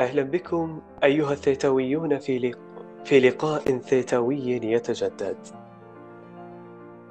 أهلا بكم أيها الثيتويون في, لق... في لقاء ثيتوي يتجدد.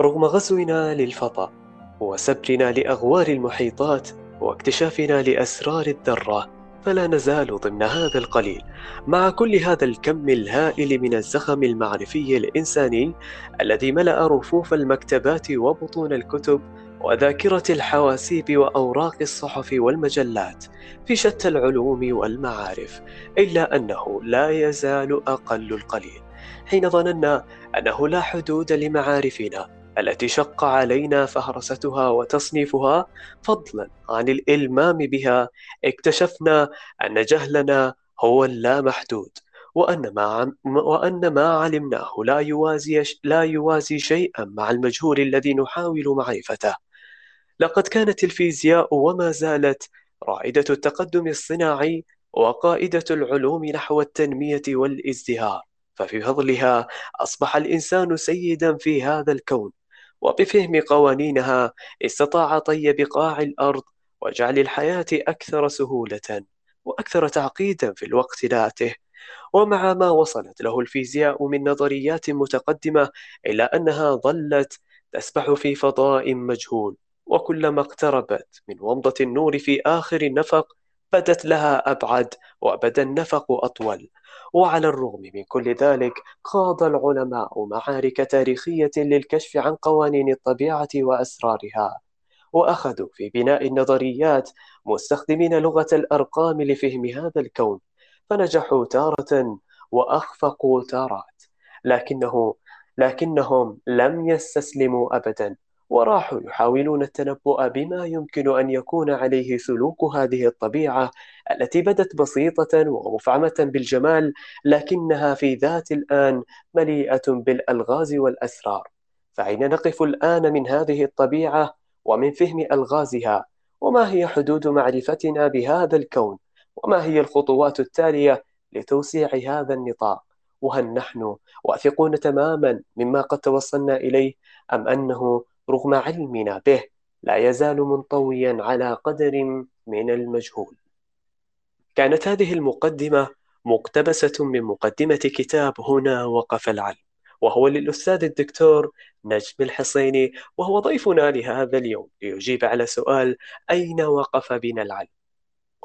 رغم غزونا للفضاء وسبرنا لأغوار المحيطات واكتشافنا لأسرار الذرة فلا نزال ضمن هذا القليل. مع كل هذا الكم الهائل من الزخم المعرفي الإنساني الذي ملأ رفوف المكتبات وبطون الكتب وذاكرة الحواسيب وأوراق الصحف والمجلات في شتى العلوم والمعارف إلا أنه لا يزال أقل القليل حين ظننا أنه لا حدود لمعارفنا التي شق علينا فهرستها وتصنيفها فضلا عن الإلمام بها اكتشفنا أن جهلنا هو اللامحدود وأن ما, وأن ما علمناه لا يوازي, لا يوازي شيئا مع المجهول الذي نحاول معرفته. لقد كانت الفيزياء وما زالت رائدة التقدم الصناعي وقائدة العلوم نحو التنمية والازدهار. ففي فضلها أصبح الإنسان سيدا في هذا الكون وبفهم قوانينها استطاع طي بقاع الأرض وجعل الحياة أكثر سهولة وأكثر تعقيدا في الوقت ذاته. ومع ما وصلت له الفيزياء من نظريات متقدمة إلا أنها ظلت تسبح في فضاء مجهول. وكلما اقتربت من ومضة النور في آخر النفق بدت لها أبعد وبدا النفق أطول. وعلى الرغم من كل ذلك خاض العلماء معارك تاريخية للكشف عن قوانين الطبيعة وأسرارها. وأخذوا في بناء النظريات مستخدمين لغة الأرقام لفهم هذا الكون. فنجحوا تارة وأخفقوا تارات لكنه لكنهم لم يستسلموا أبدا. وراحوا يحاولون التنبؤ بما يمكن أن يكون عليه سلوك هذه الطبيعة التي بدت بسيطة ومفعمة بالجمال لكنها في ذات الآن مليئة بالألغاز والأسرار. فأين نقف الآن من هذه الطبيعة ومن فهم ألغازها؟ وما هي حدود معرفتنا بهذا الكون؟ وما هي الخطوات التالية لتوسيع هذا النطاق؟ وهل نحن واثقون تماما مما قد توصلنا إليه أم أنه رغم علمنا به لا يزال منطويا على قدر من المجهول. كانت هذه المقدمة مقتبسة من مقدمة كتاب هنا وقف العلم وهو للأستاذ الدكتور نجم الحصيني وهو ضيفنا لهذا اليوم ليجيب على سؤال أين وقف بنا العلم؟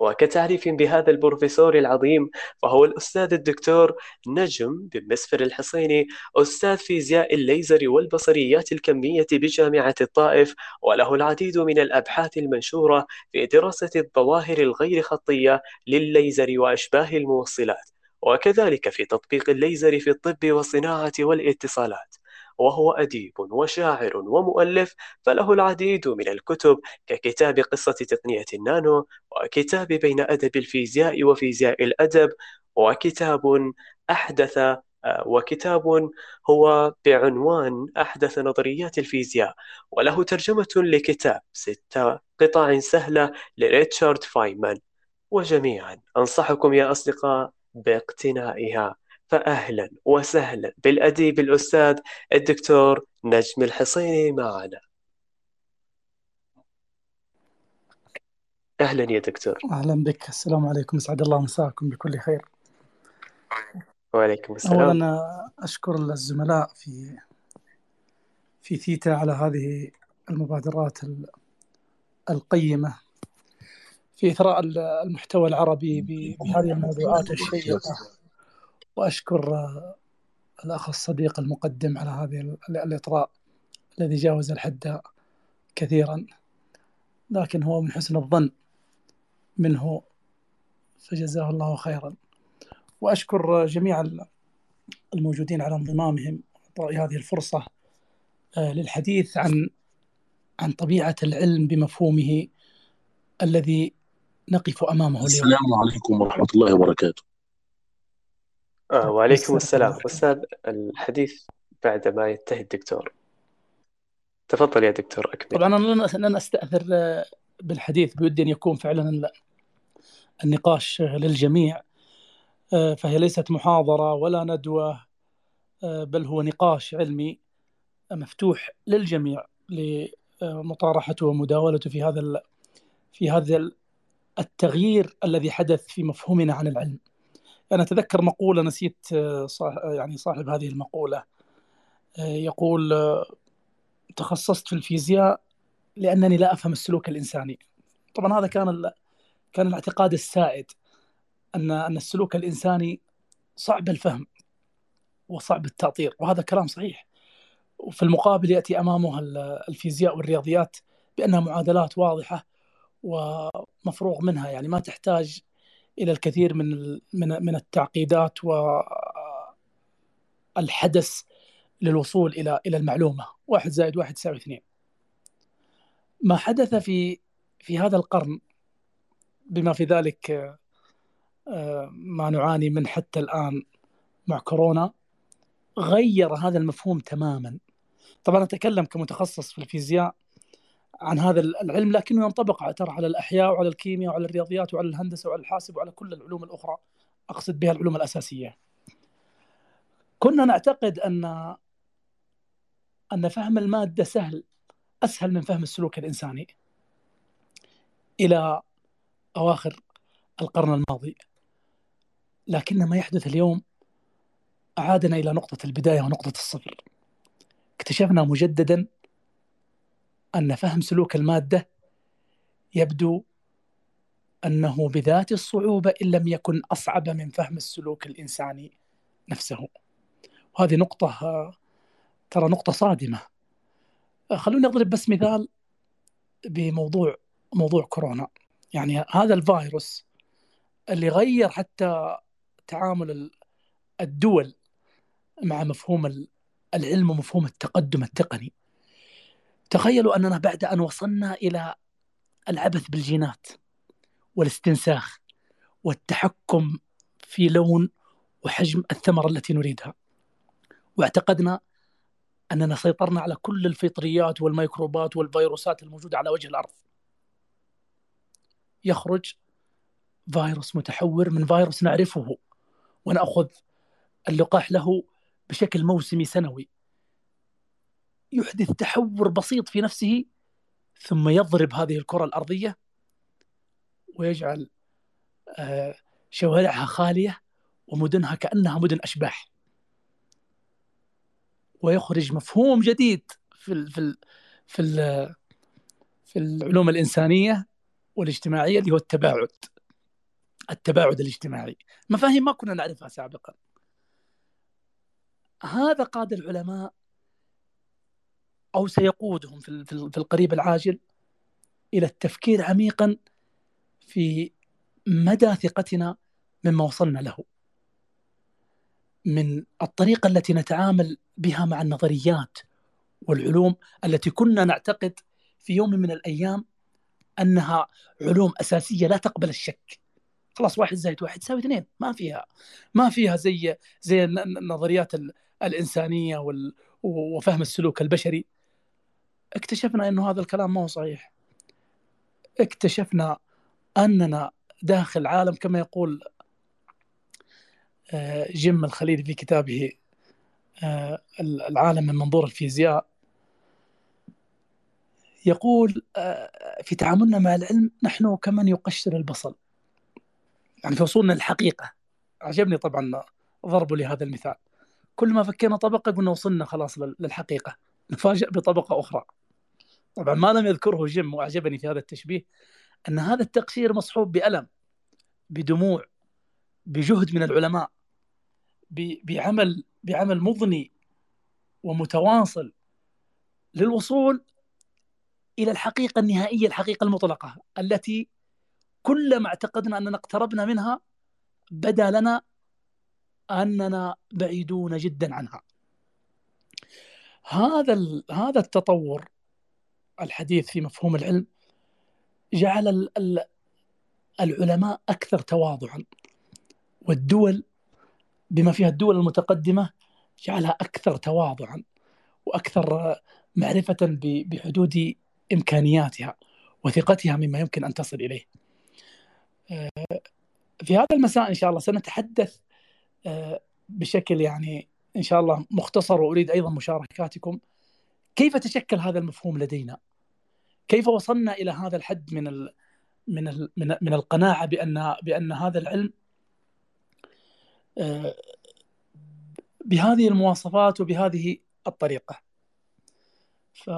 وكتعريف بهذا البروفيسور العظيم فهو الأستاذ الدكتور نجم بن مسفر الحصيني أستاذ فيزياء الليزر والبصريات الكمية بجامعة الطائف وله العديد من الأبحاث المنشورة في دراسة الظواهر الغير خطية للليزر وأشباه الموصلات وكذلك في تطبيق الليزر في الطب والصناعة والاتصالات. وهو أديب وشاعر ومؤلف فله العديد من الكتب ككتاب قصة تقنية النانو وكتاب بين أدب الفيزياء وفيزياء الأدب وكتاب أحدث آه، وكتاب هو بعنوان أحدث نظريات الفيزياء. وله ترجمة لكتاب ستة قطع سهلة لريتشارد فايمان. وجميعا أنصحكم يا أصدقاء باقتنائها. فأهلا وسهلا. بالأديب الأستاذ الدكتور نجم الحصيني معنا. أهلا يا دكتور. أهلا بك. السلام عليكم. أسعد الله مساكم بكل خير. وعليكم السلام. أولا أشكر الزملاء في في ثيتا على هذه المبادرات القيمة. في إثراء المحتوى العربي بهذه الموضوعات الشيقة. وأشكر آه، الأخ الصديق المقدم على هذه الإطراء الذي جاوز الحد كثيرا. لكن هو من حسن الظن منه فجزاه الله خيرا. وأشكر جميع الموجودين على انضمامهم وإعطاء هذه الفرصة آه، للحديث عن عن طبيعة العلم بمفهومه الذي نقف أمامه اليوم. السلام عليكم ورحمة الله وبركاته. آه وعليكم السلام. أستاذ الحديث بعد ما ينتهي الدكتور. تفضل يا دكتور أكمل. طبعا أنا لن أستأثر آه، بالحديث بودي أن يكون فعلا النقاش للجميع آه، فهي ليست محاضرة ولا ندوة آه، بل هو نقاش علمي مفتوح للجميع لمطارحته ومداولته في هذا في هذا التغيير الذي حدث في مفهومنا عن العلم. أنا أتذكر مقولة نسيت يعني صاحب هذه المقولة يقول تخصصت في الفيزياء لأنني لا أفهم السلوك الإنساني. طبعا هذا كان كان الاعتقاد السائد أن أن السلوك الإنساني صعب الفهم وصعب التأطير وهذا كلام صحيح. وفي المقابل يأتي أمامه الفيزياء والرياضيات بأنها معادلات واضحة ومفروغ منها يعني ما تحتاج إلى الكثير من من التعقيدات والحدث للوصول إلى إلى المعلومة. واحد زائد واحد يساوي اثنين. ما حدث في في هذا القرن بما في ذلك آه، ما نعاني من حتى الآن مع كورونا غير هذا المفهوم تماما. طبعا أتكلم كمتخصص في الفيزياء عن هذا العلم لكنه ينطبق ترى على الأحياء وعلى الكيمياء وعلى الرياضيات وعلى الهندسة وعلى الحاسب وعلى كل العلوم الأخرى. أقصد بها العلوم الأساسية. كنا نعتقد أن أن فهم المادة سهل أسهل من فهم السلوك الإنساني. إلى أواخر القرن الماضي. لكن ما يحدث اليوم أعادنا إلى نقطة البداية ونقطة الصفر. اكتشفنا مجددا أن فهم سلوك المادة يبدو أنه بذات الصعوبة إن لم يكن أصعب من فهم السلوك الإنساني نفسه. وهذه نقطة ترى نقطة صادمة. خلوني أضرب بس مثال بموضوع موضوع كورونا. يعني هذا الفيروس اللي غير حتى تعامل الدول مع مفهوم العلم ومفهوم التقدم التقني. تخيلوا أننا بعد أن وصلنا إلى العبث بالجينات والاستنساخ والتحكم في لون وحجم الثمرة التي نريدها. واعتقدنا أننا سيطرنا على كل الفطريات والميكروبات والفيروسات الموجودة على وجه الأرض. يخرج فيروس متحور من فيروس نعرفه ونأخذ اللقاح له بشكل موسمي سنوي. يحدث تحور بسيط في نفسه ثم يضرب هذه الكرة الأرضية ويجعل آه، شوارعها خالية ومدنها كأنها مدن أشباح. ويخرج مفهوم جديد في ال في ال في ال في العلوم الإنسانية والاجتماعية اللي هو التباعد التباعد الاجتماعي. مفاهيم ما كنا نعرفها سابقا. هذا قاد العلماء أو سيقودهم في في القريب العاجل إلى التفكير عميقا في مدى ثقتنا مما وصلنا له. من الطريقة التي نتعامل بها مع النظريات والعلوم التي كنا نعتقد في يوم من الأيام أنها علوم أساسية لا تقبل الشك. خلاص واحد زائد واحد يساوي اثنين. ما فيها ما فيها زي زي النظريات الإنسانية وفهم السلوك البشري. اكتشفنا إنه هذا الكلام ما هو صحيح. اكتشفنا أننا داخل عالم كما يقول آه، جيم الخليل في كتابه آه، العالم من منظور الفيزياء. يقول آه، في تعاملنا مع العلم نحن كمن يقشر البصل يعني في وصولنا للحقيقة عجبني طبعا ضربه لهذا المثال. كل ما فكينا طبقة قلنا وصلنا خلاص للحقيقة. نفاجأ بطبقة أخرى. طبعا ما لم يذكره جيم واعجبني في هذا التشبيه أن هذا التقشير مصحوب بألم بدموع بجهد من العلماء بعمل بعمل مضني ومتواصل للوصول إلى الحقيقة النهائية الحقيقة المطلقة التي كلما اعتقدنا أننا اقتربنا منها بدا لنا أننا بعيدون جدا عنها. هذا هذا التطور الحديث في مفهوم العلم جعل العلماء أكثر تواضعا والدول بما فيها الدول المتقدمة جعلها أكثر تواضعا وأكثر معرفة بحدود إمكانياتها وثقتها مما يمكن أن تصل إليه. في هذا المساء إن شاء الله سنتحدث بشكل يعني إن شاء الله مختصر وأريد أيضا مشاركاتكم كيف تشكل هذا المفهوم لدينا؟ كيف وصلنا إلى هذا الحد من من من من القناعة بان بأن هذا العلم آه، بهذه المواصفات وبهذه الطريقة ف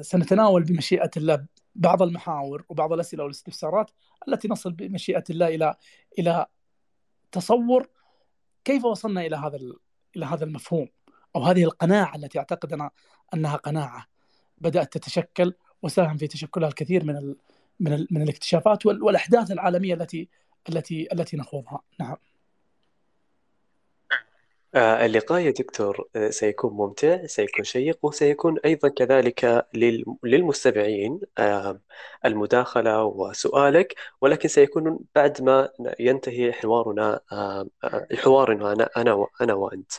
سنتناول بمشيئة الله بعض المحاور وبعض الأسئلة والاستفسارات التي نصل بمشيئة الله إلى إلى تصور كيف وصلنا إلى هذا إلى هذا المفهوم أو هذه القناعة التي اعتقد أنا أنها قناعة بدأت تتشكل وساهم في تشكلها الكثير من ال من ال من الاكتشافات والأحداث العالمية التي التي التي نخوضها. نعم. آه، اللقاء يا دكتور آه، سيكون ممتع سيكون شيق وسيكون أيضا كذلك للمستمعين آه، المداخلة وسؤالك ولكن سيكون بعد ما ينتهي حوارنا حوارنا أنا وأنت.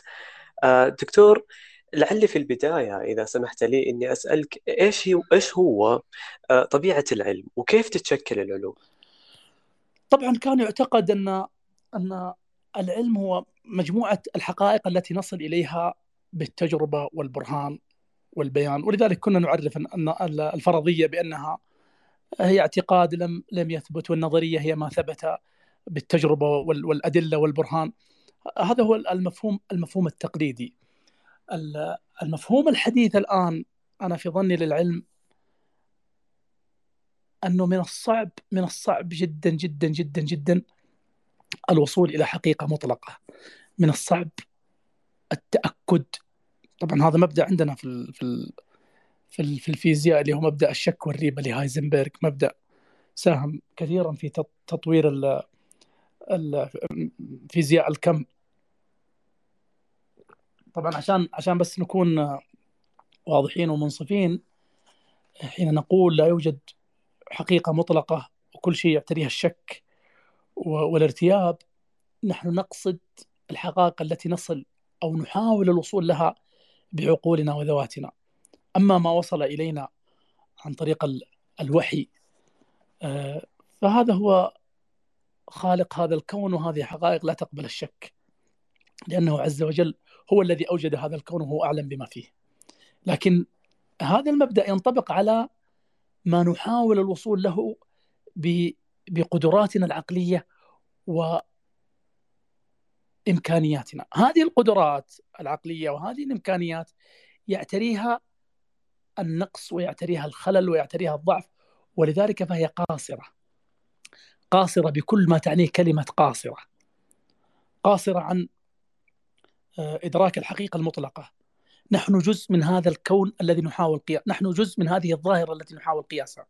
دكتور لعلي في البداية إذا سمحت لي إني أسألك إيش هي إيش هو طبيعة العلم وكيف تتشكل العلوم؟ طبعا كان يعتقد أن أن العلم هو مجموعة الحقائق التي نصل إليها بالتجربة والبرهان والبيان ولذلك كنا نعرف أن الفرضية بأنها هي اعتقاد لم لم يثبت والنظرية هي ما ثبت بالتجربة والأدلة والبرهان هذا هو المفهوم المفهوم التقليدي. المفهوم الحديث الآن أنا في ظني للعلم أنه من الصعب من الصعب جدا جدا جدا جدا الوصول إلى حقيقة مطلقة. من الصعب التأكد. طبعا هذا مبدأ عندنا في في في, في الفيزياء اللي هو مبدأ الشك والريبة لهايزنبرغ مبدأ ساهم كثيرا في تطوير فيزياء الكم. طبعا عشان عشان بس نكون واضحين ومنصفين حين نقول لا يوجد حقيقة مطلقة وكل شيء يعتريها الشك والارتياب نحن نقصد الحقائق التي نصل أو نحاول الوصول لها بعقولنا وذواتنا. أما ما وصل إلينا عن طريق الوحي آه، فهذا هو خالق هذا الكون وهذه حقائق لا تقبل الشك لأنه عز وجل هو الذي أوجد هذا الكون وهو أعلم بما فيه. لكن هذا المبدأ ينطبق على ما نحاول الوصول له بقدراتنا العقلية وإمكانياتنا. هذه القدرات العقلية وهذه الإمكانيات يعتريها النقص ويعتريها الخلل ويعتريها الضعف ولذلك فهي قاصرة. قاصرة بكل ما تعنيه كلمة قاصرة. قاصرة عن آه، إدراك الحقيقة المطلقة. نحن جزء من هذا الكون الذي نحاول قياس نحن جزء من هذه الظاهرة التي نحاول قياسها.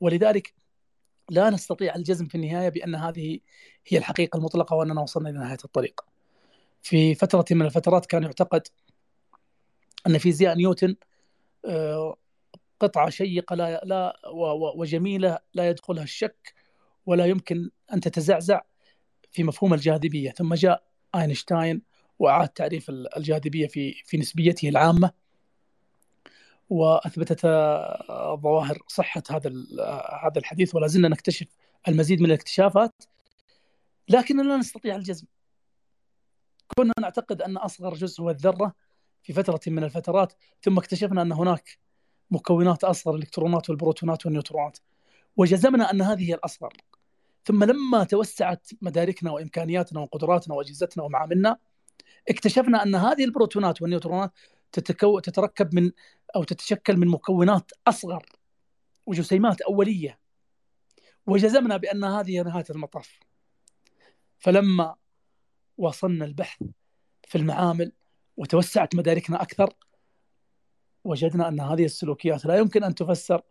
ولذلك لا نستطيع الجزم في النهاية بأن هذه هي الحقيقة المطلقة وأننا وصلنا إلى نهاية الطريق. في فترة من الفترات كان يعتقد أن فيزياء نيوتن آه، قطعة شيقة لا لا وجميلة لا يدخلها الشك ولا يمكن أن تتزعزع في مفهوم الجاذبية. ثم جاء آينشتاين وأعاد تعريف الجاذبية في في نسبيته العامة وأثبتت الظواهر صحة هذا هذا الحديث ولا زلنا نكتشف المزيد من الاكتشافات لكننا لا نستطيع الجزم. كنا نعتقد أن أصغر جزء هو الذرة في فترة من الفترات ثم اكتشفنا أن هناك مكونات أصغر الإلكترونات والبروتونات والنيوترونات وجزمنا أن هذه هي الأصغر. ثم لما توسعت مداركنا وإمكانياتنا وقدراتنا وأجهزتنا ومعاملنا اكتشفنا أن هذه البروتونات والنيوترونات تتكو... تتركب من أو تتشكل من مكونات أصغر وجسيمات أولية. وجزمنا بأن هذه نهاية المطاف. فلما واصلنا البحث في المعامل وتوسعت مداركنا أكثر وجدنا أن هذه السلوكيات لا يمكن أن تفسر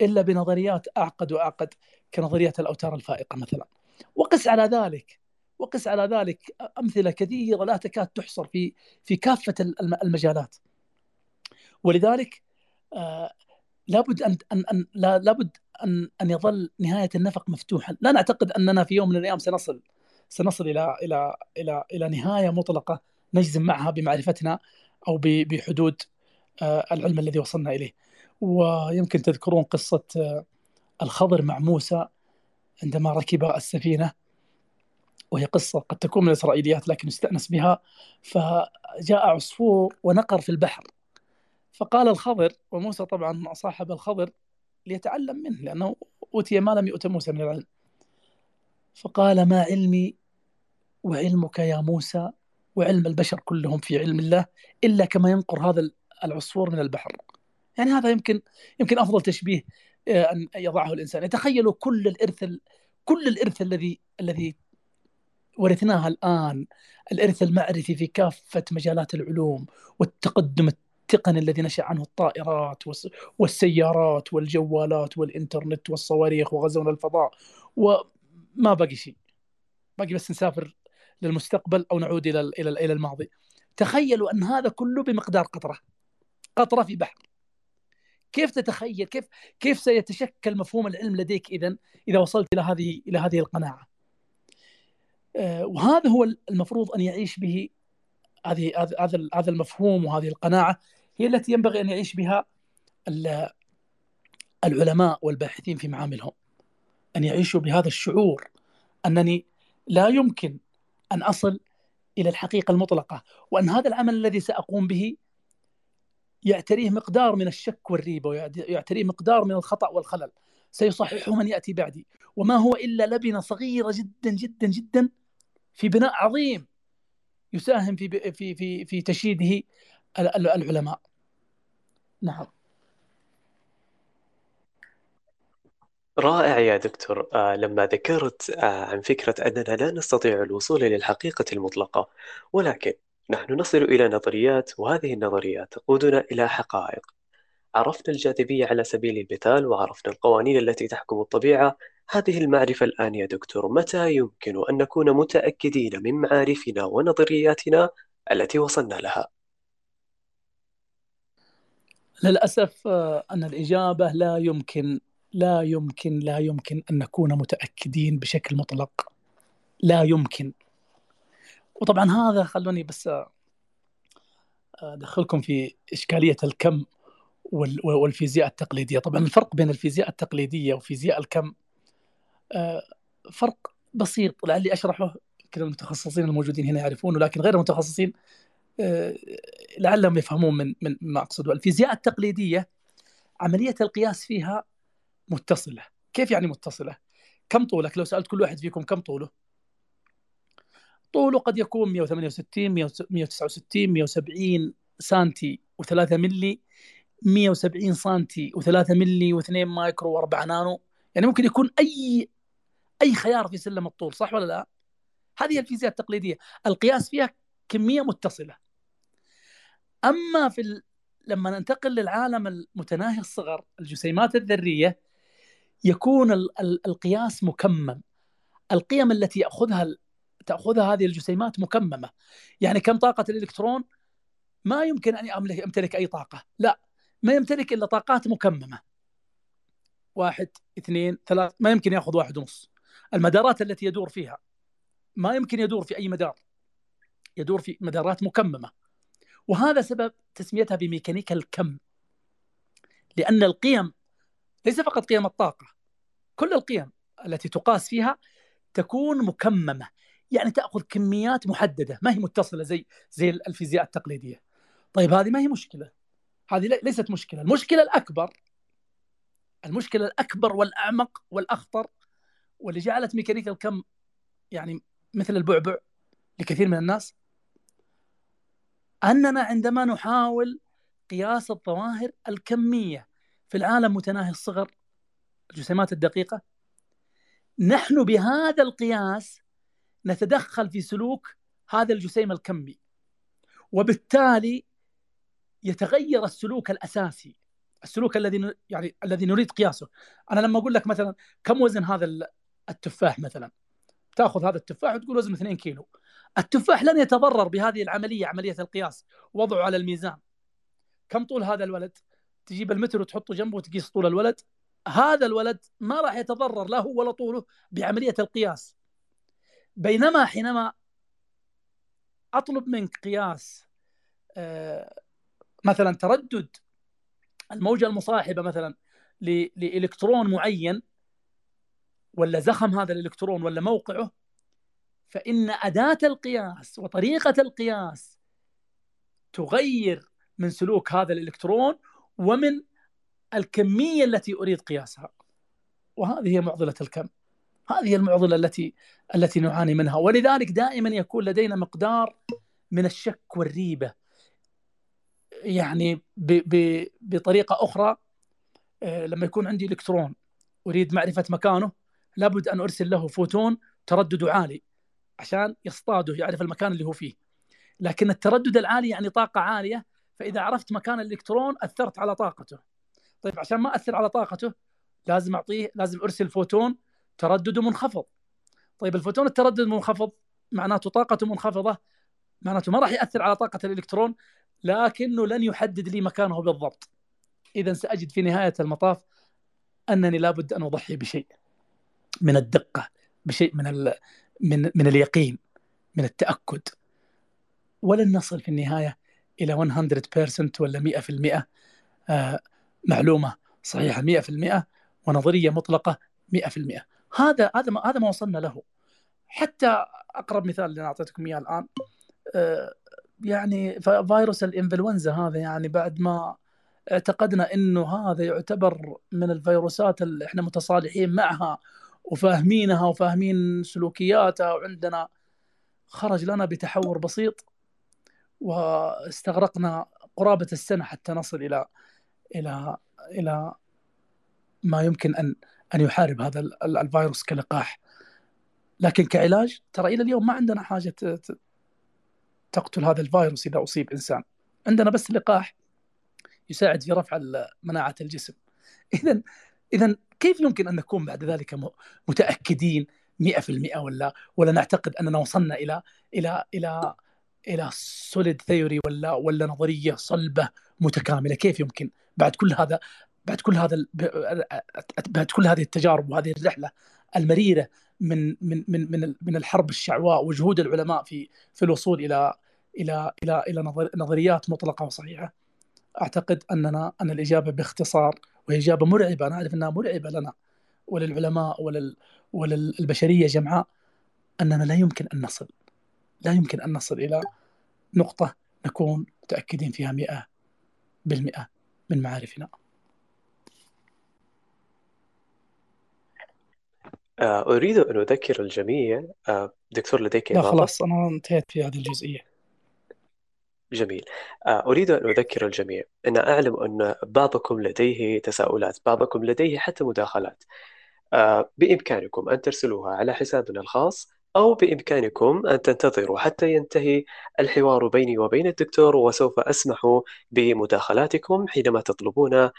إلا بنظريات أعقد وأعقد كنظريه الأوتار الفائقة مثلا. وقس على ذلك. وقس على ذلك أمثلة كثيرة لا تكاد تحصر في في كافة المجالات. ولذلك آه لابد أن أن, لا لابد أن أن يظل نهاية النفق مفتوحا، لا نعتقد أننا في يوم من الأيام سنصل سنصل إلى إلى إلى إلى نهاية مطلقة نجزم معها بمعرفتنا أو بحدود آه العلم الذي وصلنا إليه. ويمكن تذكرون قصة آه الخضر مع موسى عندما ركب السفينة. وهي قصة قد تكون من الإسرائيليات لكن يستأنس بها. فجاء عصفور ونقر في البحر. فقال الخضر وموسى طبعا صاحب الخضر ليتعلم منه لأنه أوتي ما لم يؤت موسى من العلم. فقال ما علمي وعلمك يا موسى وعلم البشر كلهم في علم الله إلا كما ينقر هذا العصفور من البحر. يعني هذا يمكن يمكن أفضل تشبيه آه، أن يضعه الإنسان. يتخيلوا كل الإرث كل الإرث الذي الذي ورثناها الآن. الإرث المعرفي في كافة مجالات العلوم والتقدم التقني الذي نشأ عنه الطائرات والسيارات والجوالات والإنترنت والصواريخ وغزونا الفضاء وما باقي شيء. باقي بس نسافر للمستقبل أو نعود إلى إلى إلى الماضي. تخيلوا أن هذا كله بمقدار قطرة. قطرة في بحر. كيف تتخيل كيف كيف سيتشكل مفهوم العلم لديك اذا إذا وصلت إلى هذه إلى هذه القناعة؟ وهذا هو المفروض أن يعيش به هذه هذا هذا المفهوم وهذه القناعة هي التي ينبغي أن يعيش بها العلماء والباحثين في معاملهم. أن يعيشوا بهذا الشعور أنني لا يمكن أن أصل إلى الحقيقة المطلقة وأن هذا العمل الذي سأقوم به يعتريه مقدار من الشك والريبة ويعتريه مقدار من الخطأ والخلل. سيصححه من يأتي بعدي. وما هو إلا لبنه صغيره جدا جدا جدا في بناء عظيم يساهم في في في في تشييده العلماء. نعم. رائع يا دكتور. آه لما ذكرت آه عن فكرة أننا لا نستطيع الوصول للحقيقة المطلقة ولكن نحن نصل إلى نظريات وهذه النظريات تقودنا إلى حقائق. عرفنا الجاذبية على سبيل المثال وعرفنا القوانين التي تحكم الطبيعة. هذه المعرفة الآن يا دكتور متى يمكن أن نكون متأكدين من معارفنا ونظرياتنا التي وصلنا لها؟ للأسف آه، أن الإجابة لا يمكن لا يمكن لا يمكن أن نكون متأكدين بشكل مطلق. لا يمكن. وطبعا هذا خلوني بس آه، أدخلكم في إشكالية الكم. والفيزياء التقليدية. طبعا الفرق بين الفيزياء التقليدية وفيزياء الكم آه، فرق بسيط لعلي اشرحه يمكن المتخصصين الموجودين هنا يعرفونه لكن غير المتخصصين آه، لعلهم يفهمون من من ما اقصد الفيزياء التقليدية عملية القياس فيها متصلة. كيف يعني متصلة؟ كم طولك؟ لو سألت كل واحد فيكم كم طوله؟ طوله قد يكون 168 169 170 سنتي و3 ملي. 170 سنتي و3 ملي و2 مايكرو و4 نانو. يعني ممكن يكون أي أي خيار في سلم الطول صح ولا لا؟ هذه الفيزياء التقليدية. القياس فيها كمية متصلة. أما في ال... لما ننتقل للعالم المتناهي الصغر الجسيمات الذرية يكون ال... ال... القياس مكمم. القيم التي يأخذها تأخذها هذه الجسيمات مكممة. يعني كم طاقة الإلكترون؟ ما يمكن أن يمتلك أي طاقة. لا ما يمتلك إلا طاقات مكممة. واحد اثنين ثلاث ما يمكن يأخذ واحد ونص. المدارات التي يدور فيها ما يمكن يدور في أي مدار. يدور في مدارات مكممة. وهذا سبب تسميتها بميكانيكا الكم لأن القيم ليس فقط قيم الطاقة كل القيم التي تقاس فيها تكون مكممة. يعني تأخذ كميات محددة. ما هي متصلة زي زي الفيزياء التقليدية. طيب هذه ما هي مشكلة. هذه ليست مشكلة. المشكلة الأكبر المشكلة الأكبر والأعمق والأخطر واللي جعلت ميكانيكا الكم يعني مثل البعبع لكثير من الناس أننا عندما نحاول قياس الظواهر الكمية في العالم متناهي الصغر الجسيمات الدقيقة نحن بهذا القياس نتدخل في سلوك هذا الجسيم الكمي. وبالتالي يتغير السلوك الأساسي السلوك الذي يعني الذي نريد قياسه. أنا لما أقول لك مثلا كم وزن هذا التفاح مثلا؟ تأخذ هذا التفاح وتقول وزنه 2 كيلو. التفاح لن يتضرر بهذه العملية عملية القياس. وضعه على الميزان. كم طول هذا الولد؟ تجيب المتر وتحطه جنبه وتقيس طول الولد؟ هذا الولد ما راح يتضرر لا هو ولا طوله بعملية القياس. بينما حينما أطلب منك قياس آه، مثلا تردد الموجة المصاحبة مثلا لإلكترون معين ولا زخم هذا الإلكترون ولا موقعه فإن أداة القياس وطريقة القياس تغير من سلوك هذا الإلكترون ومن الكمية التي أريد قياسها. وهذه هي معضلة الكم. هذه المعضلة التي التي نعاني منها. ولذلك دائما يكون لدينا مقدار من الشك والريبة. يعني ب ب بطريقة أخرى آه، لما يكون عندي إلكترون اريد معرفة مكانه لابد أن أرسل له فوتون تردده عالي عشان يصطاده يعرف المكان اللي هو فيه. لكن التردد العالي يعني طاقة عالية فإذا عرفت مكان الإلكترون أثرت على طاقته. طيب عشان ما أثر على طاقته لازم أعطيه لازم أرسل فوتون تردده منخفض. طيب الفوتون التردد منخفض معناته طاقته منخفضة؟ معناته ما راح يأثر على طاقة الإلكترون لكنه لن يحدد لي مكانه بالضبط. اذا سأجد في نهاية المطاف أنني لابد أن أضحي بشيء من الدقة بشيء من ال... من من اليقين من التأكد. ولن نصل في النهاية إلى 100% ولا 100% آه معلومة صحيحة 100% ونظرية مطلقة 100% هذا هذا ما هذا ما وصلنا له. حتى أقرب مثال اللي أنا اعطيتكم إياه الآن آه يعني فيروس الإنفلونزا هذا يعني بعد ما اعتقدنا إنه هذا يعتبر من الفيروسات اللي إحنا متصالحين معها وفاهمينها وفاهمين سلوكياتها وعندنا خرج لنا بتحور بسيط واستغرقنا قرابة السنة حتى نصل إلى إلى إلى ما يمكن أن أن يحارب هذا الفيروس كلقاح. لكن كعلاج ترى إلى اليوم ما عندنا حاجة تقتل هذا الفيروس إذا أصيب إنسان. عندنا بس لقاح يساعد في رفع مناعة الجسم. إذا إذا كيف يمكن أن نكون بعد ذلك متأكدين 100% ولا ولا نعتقد أننا وصلنا إلى إلى إلى إلى solid theory ولا ولا نظرية صلبة متكاملة؟ كيف يمكن بعد كل هذا بعد كل هذا بعد كل هذه التجارب وهذه الرحلة المريرة من من من من من الحرب الشعواء وجهود العلماء في في الوصول إلى إلى إلى إلى نظريات مطلقة وصحيحة أعتقد أننا أن الإجابة باختصار وهي اجابه مرعبة أنا أعرف أنها مرعبة لنا وللعلماء ولل وللبشرية جمعاء أننا لا يمكن أن نصل لا يمكن أن نصل إلى نقطة نكون متأكدين فيها 100% من معارفنا. آه، أريد أن أذكر الجميع آه، دكتور لديك لا خلاص أنا انتهيت في هذه الجزئية. جميل. آه، أريد أن أذكر الجميع. أن أعلم أن بعضكم لديه تساؤلات بعضكم لديه حتى مداخلات. بإمكانكم أن ترسلوها على حسابنا الخاص أو بإمكانكم أن تنتظروا حتى ينتهي الحوار بيني وبين الدكتور وسوف أسمح بمداخلاتكم حينما تطلبون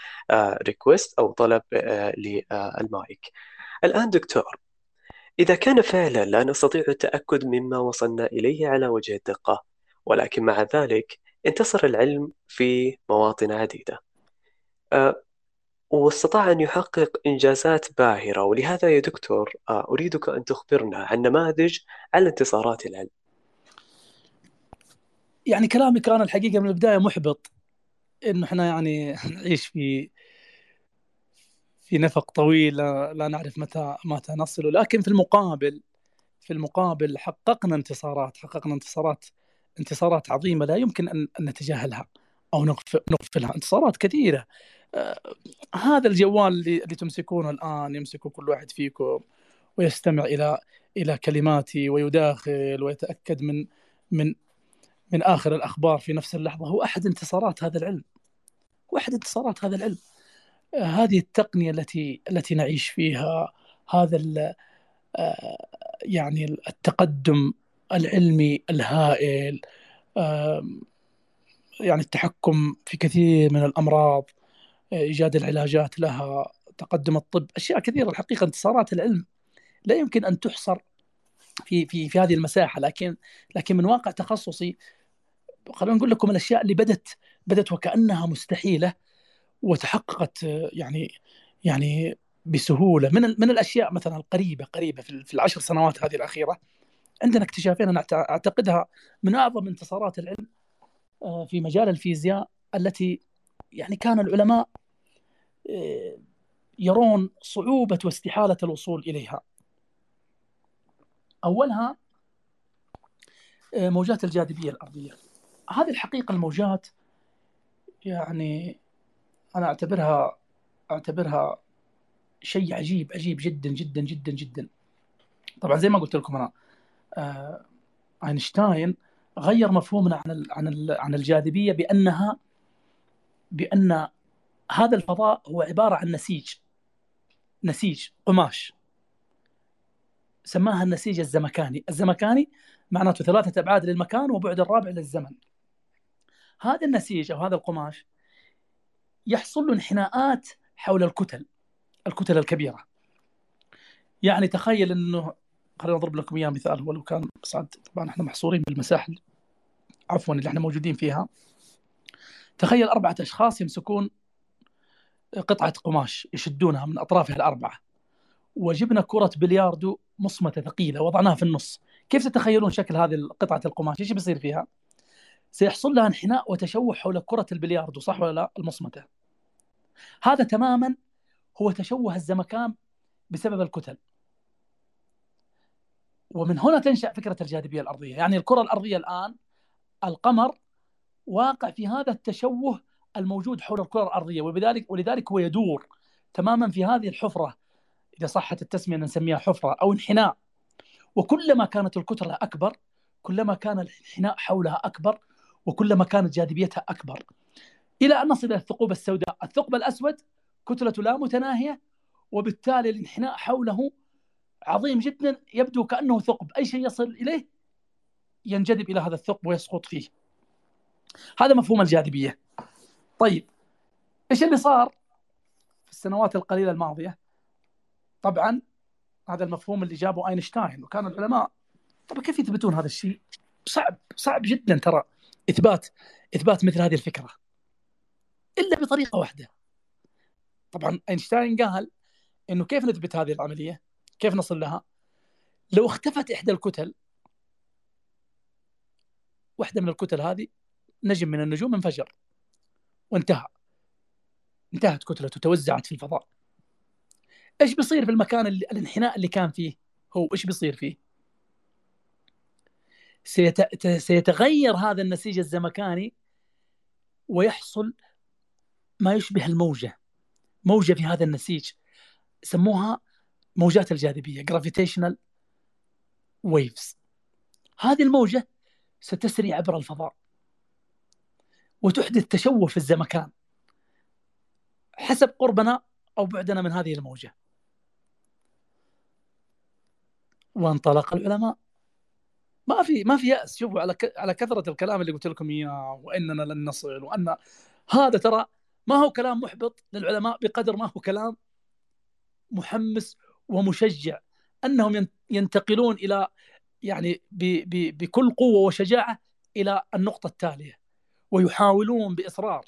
request أو طلب للمايك. الآن دكتور إذا كان فعلا لا نستطيع التأكد مما وصلنا إليه على وجه الدقة ولكن مع ذلك انتصر العلم في مواطن عديدة. آه، واستطاع أن يحقق إنجازات باهرة ولهذا يا دكتور آه، أريدك أن تخبرنا عن نماذج على انتصارات العلم. يعني كلامي كان الحقيقة من البداية محبط إنه إحنا يعني نعيش في في نفق طويل لا نعرف متى متى نصل. لكن في المقابل في المقابل حققنا انتصارات حققنا انتصارات انتصارات عظيمة لا يمكن أن نتجاهلها أو نغفلها انتصارات كثيرة. آه هذا الجوال اللي, اللي تمسكونه الآن يمسكه كل واحد فيكم ويستمع إلى إلى كلماتي ويداخل ويتأكد من من من آخر الأخبار في نفس اللحظة. هو أحد انتصارات هذا العلم. واحد انتصارات هذا العلم. هذه التقنية التي التي نعيش فيها هذا آه، يعني التقدم العلمي الهائل يعني التحكم في كثير من الأمراض إيجاد العلاجات لها تقدم الطب أشياء كثيرة الحقيقة انتصارات العلم. لا يمكن أن تحصر في في في هذه المساحة لكن لكن من واقع تخصصي خلونا نقول لكم الأشياء اللي بدت بدت وكأنها مستحيلة وتحققت يعني يعني بسهولة من من الأشياء مثلا القريبة قريبة في العشر سنوات هذه الأخيرة عندنا اكتشافين أنا أعتقدها من أعظم انتصارات العلم آه، في مجال الفيزياء التي يعني كان العلماء آه، يرون صعوبة واستحالة الوصول إليها. أولها آه، موجات الجاذبية الأرضية. هذه الحقيقة الموجات يعني أنا أعتبرها أعتبرها شيء عجيب عجيب جدا جدا جدا جدا. طبعا زي ما قلت لكم أنا آه أينشتاين غير مفهومنا عن ال عن ال عن الجاذبية بأنها بأن هذا الفضاء هو عبارة عن نسيج نسيج قماش. سماها النسيج الزمكاني. الزمكاني معناته ثلاثة أبعاد للمكان وبعد الرابع للزمن. هذا النسيج أو هذا القماش يحصل له انحناءات حول الكتل الكتل الكبيرة. يعني تخيل أنه خلينا نضرب لكم إياه مثال ولو كان صعد طبعا إحنا محصورين بالمساحة عفوا اللي إحنا موجودين فيها. تخيل أربعة أشخاص يمسكون قطعة قماش يشدونها من أطرافها الأربعة. وجبنا كرة بلياردو مصمتة ثقيلة وضعناها في النص. كيف تتخيلون شكل هذه قطعة القماش؟ إيش بيصير فيها؟ سيحصل لها انحناء وتشوه حول كرة البلياردو صح ولا لا؟ المصمتة. هذا تماما هو تشوه الزمكان بسبب الكتل. ومن هنا تنشأ فكرة الجاذبية الأرضية. يعني الكرة الأرضية الآن القمر واقع في هذا التشوه الموجود حول الكرة الأرضية وبذلك ولذلك هو يدور تماما في هذه الحفرة إذا صحت التسمية نسميها حفرة أو انحناء. وكلما كانت الكتلة أكبر كلما كان الانحناء حولها أكبر وكلما كانت جاذبيتها أكبر. إلى أن نصل إلى الثقوب السوداء. الثقب الأسود كتلة لا متناهية وبالتالي الانحناء حوله عظيم جدا يبدو كأنه ثقب. أي شيء يصل إليه ينجذب إلى هذا الثقب ويسقط فيه. هذا مفهوم الجاذبية. طيب إيش اللي صار في السنوات القليلة الماضية؟ طبعا هذا المفهوم اللي جابه أينشتاين وكان العلماء طبعا كيف يثبتون هذا الشيء؟ صعب صعب جدا ترى. إثبات إثبات مثل هذه الفكرة. إلا بطريقة واحدة. طبعا أينشتاين قال إنه كيف نثبت هذه العملية؟ كيف نصل لها؟ لو اختفت إحدى الكتل واحدة من الكتل هذه نجم من النجوم انفجر. وانتهى. انتهت كتلته توزعت في الفضاء. إيش بيصير في المكان اللي الانحناء اللي كان فيه؟ هو إيش بيصير فيه؟ سيت... سيتغير هذا النسيج الزمكاني ويحصل ما يشبه الموجة موجة في هذا النسيج سموها موجات الجاذبية gravitational waves. هذه الموجة ستسري عبر الفضاء وتحدث تشوه في الزمكان حسب قربنا أو بعدنا من هذه الموجة. وانطلق العلماء ما في ما في يأس. شوفوا على على كثرة الكلام اللي قلت لكم إياه وإننا لن نصل وأن هذا ترى ما هو كلام محبط للعلماء بقدر ما هو كلام محمس ومشجع. أنهم ينتقلون إلى يعني ب ب بكل قوة وشجاعة إلى النقطة التالية ويحاولون بإصرار.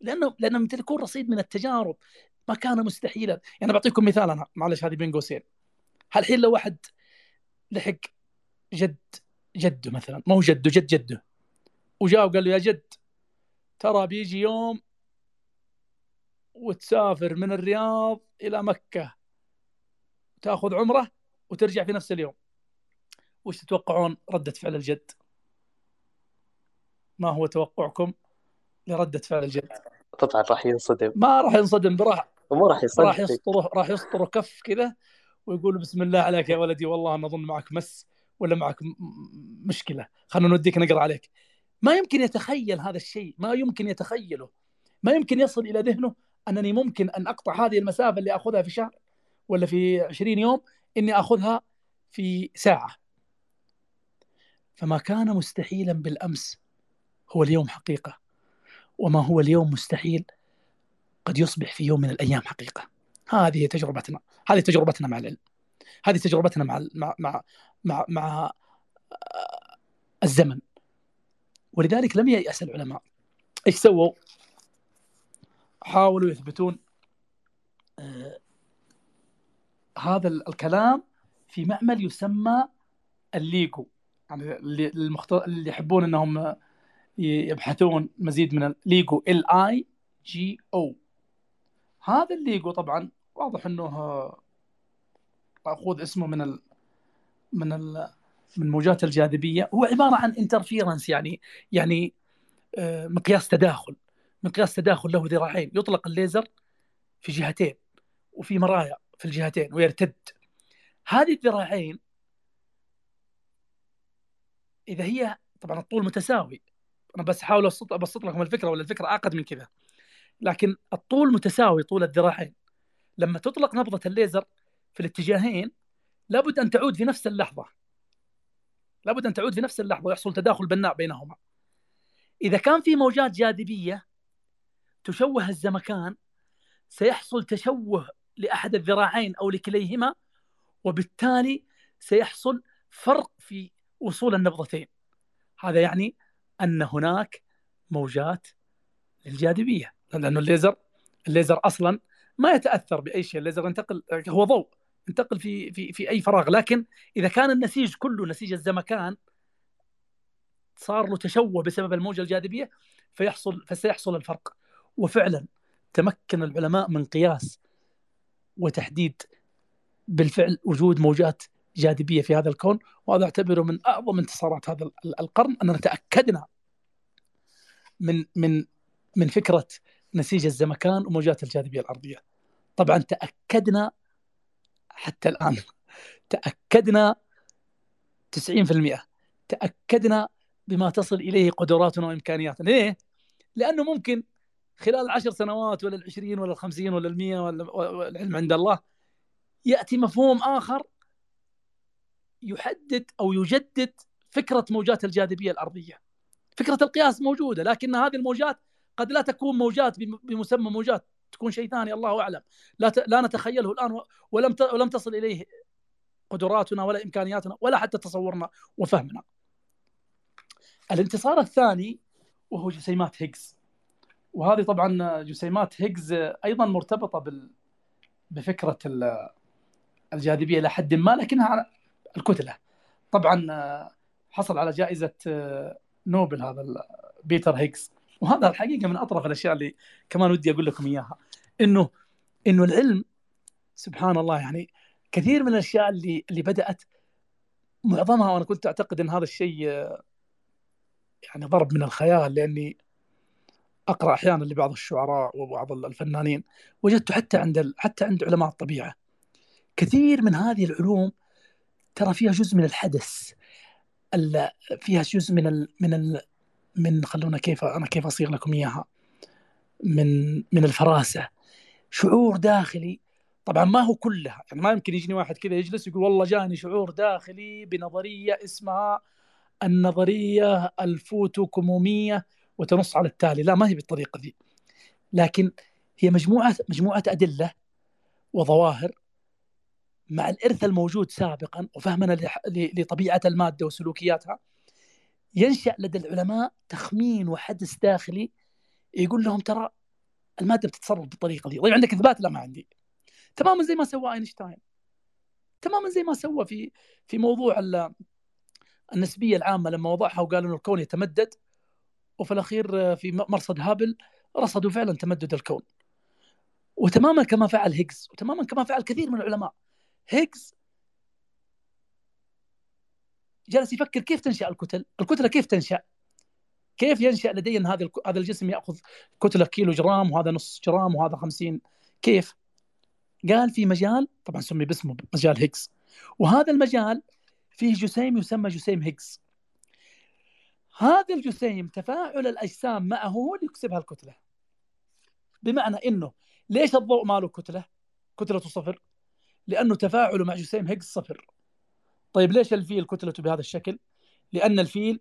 لأنه لأنهم يمتلكون رصيد من التجارب ما كان مستحيلا. يعني بعطيكم مثال أنا معلش هذه بين قوسين الحين لو واحد لحق جد جده مثلا. ما هو جده جد جده وجاء وقال له يا جد ترى بيجي يوم وتسافر من الرياض إلى مكة تأخذ عمرة وترجع في نفس اليوم. وش تتوقعون ردة فعل الجد؟ ما هو توقعكم لردة فعل الجد؟ طبعا راح ينصدم. ما راح ينصدم راح وما راح يصدق. راح يسطره راح يسطره كف كذا ويقول بسم الله عليك يا ولدي والله أنا أظن معك مس. ولا معك مشكلة؟ خلينا نوديك نقرأ عليك. ما يمكن يتخيل هذا الشيء. ما يمكن يتخيله. ما يمكن يصل إلى ذهنه أنني ممكن أن أقطع هذه المسافة اللي أخذها في شهر ولا في 20 يوم إني أخذها في ساعة. فما كان مستحيلا بالأمس هو اليوم حقيقة. وما هو اليوم مستحيل قد يصبح في يوم من الأيام حقيقة. هذه تجربتنا. هذه تجربتنا مع العلم. هذه تجربتنا مع مع مع مع, مع الزمن. ولذلك لم ييأس العلماء. إيش سووا؟ حاولوا يثبتون آه هذا الكلام في معمل يسمى ال LIGO. يعني المخت... اللي يحبون إنهم يبحثون مزيد من الليجو. ال اي جي أو هذا الليجو طبعا واضح إنه ماخوذ اسمه من ال من ال من موجات الجاذبية. هو عبارة عن انترفيرنس يعني يعني آه، مقياس تداخل. مقياس تداخل له ذراعين. يطلق الليزر في جهتين وفي مرايا في الجهتين ويرتد. هذه الذراعين إذا هي طبعا الطول متساوي. أنا بس احاول أبسط لكم الفكرة ولا الفكرة أعقد من كذا. لكن الطول متساوي طول الذراعين. لما تطلق نبضة الليزر في الاتجاهين لابد أن تعود في نفس اللحظة. لابد أن تعود في نفس اللحظة ويحصل تداخل بناء بينهما. إذا كان في موجات جاذبية تشوه الزمكان سيحصل تشوه لأحد الذراعين أو لكليهما وبالتالي سيحصل فرق في وصول النبضتين. هذا يعني أن هناك موجات للجاذبية لأنه الليزر الليزر أصلا ما يتأثر بأي شيء. الليزر ينتقل هو ضوء. ينتقل في في في أي فراغ. لكن إذا كان النسيج كله نسيج الزمكان صار له تشوه بسبب الموجة الجاذبية فيحصل فسيحصل الفرق. وفعلا تمكن العلماء من قياس وتحديد بالفعل وجود موجات جاذبية في هذا الكون. وهذا أعتبره من أعظم انتصارات هذا القرن أننا تأكدنا من من من فكرة نسيج الزمكان وموجات الجاذبية الأرضية. طبعا تأكدنا حتى الآن. تأكدنا 90% تأكدنا بما تصل إليه قدراتنا وإمكانياتنا، ليه؟ لأنه ممكن خلال العشر سنوات ولا العشرين ولا الخمسين ولا المية ولا العلم عند الله يأتي مفهوم آخر يحدد أو يجدد فكرة موجات الجاذبية الأرضية. فكرة القياس موجودة لكن هذه الموجات قد لا تكون موجات بمسمى موجات تكون شيء ثاني الله أعلم. لا لا نتخيله الآن ولم ولم تصل إليه قدراتنا ولا إمكانياتنا ولا حتى تصورنا وفهمنا. الانتصار الثاني وهو جسيمات هيجز. وهذه طبعا جسيمات هيجز أيضا مرتبطة بال بفكرة الجاذبية إلى حد ما لكنها الكتلة. طبعا حصل على جائزة نوبل هذا بيتر هيجز. وهذا الحقيقة من أطرف الأشياء اللي كمان ودي أقول لكم إياها. انه إنه العلم سبحان الله يعني كثير من الأشياء اللي اللي بدأت معظمها وأنا كنت أعتقد إن هذا الشيء يعني ضرب من الخيال لأني أقرأ أحيانا لبعض الشعراء وبعض الفنانين وجدت حتى عند حتى عند علماء الطبيعة. كثير من هذه العلوم ترى فيها جزء من الحدث فيها جزء من ال من ال من خلونا كيف أنا كيف أصيغ لكم إياها. من من الفراسة. شعور داخلي. طبعا ما هو كلها. يعني ما يمكن يجيني واحد كذا يجلس يقول والله جاني شعور داخلي بنظرية اسمها النظرية الفوتوكموميه وتنص على التالي. لا ما هي بالطريقة ذي. لكن هي مجموعة مجموعة أدلة وظواهر مع الإرث الموجود سابقا وفهمنا لطبيعة المادة وسلوكياتها. ينشأ لدى العلماء تخمين وحدث داخلي يقول لهم ترى المادة بتتصرف بالطريقة دي. طيب عندك إثبات؟ لا ما عندي. تماما زي ما سوى أينشتاين. تماما زي ما سوى في في موضوع النسبية العامة لما وضعها وقال إنه الكون يتمدد وفي الأخير في مرصد هابل رصدوا فعلا تمدد الكون. وتماما كما فعل هيجز وتماما كما فعل كثير من العلماء. هيجز جلس يفكر كيف تنشأ الكتل؟ الكتلة كيف تنشأ؟ كيف ينشأ لدي ان هذا هذا الجسم يأخذ كتلة كيلو جرام وهذا نص جرام وهذا 50 كيف؟ قال في مجال طبعا سمي باسمه مجال هيجز وهذا المجال فيه جسيم يسمى جسيم هيجز هذا الجسيم تفاعل الأجسام معه هو اللي يكسبها الكتلة. بمعنى إنه ليش الضوء ما له كتلة؟ كتلته صفر. لأنه تفاعله مع جسيم هيجز صفر. طيب ليش الفيل كتلته بهذا الشكل؟ لأن الفيل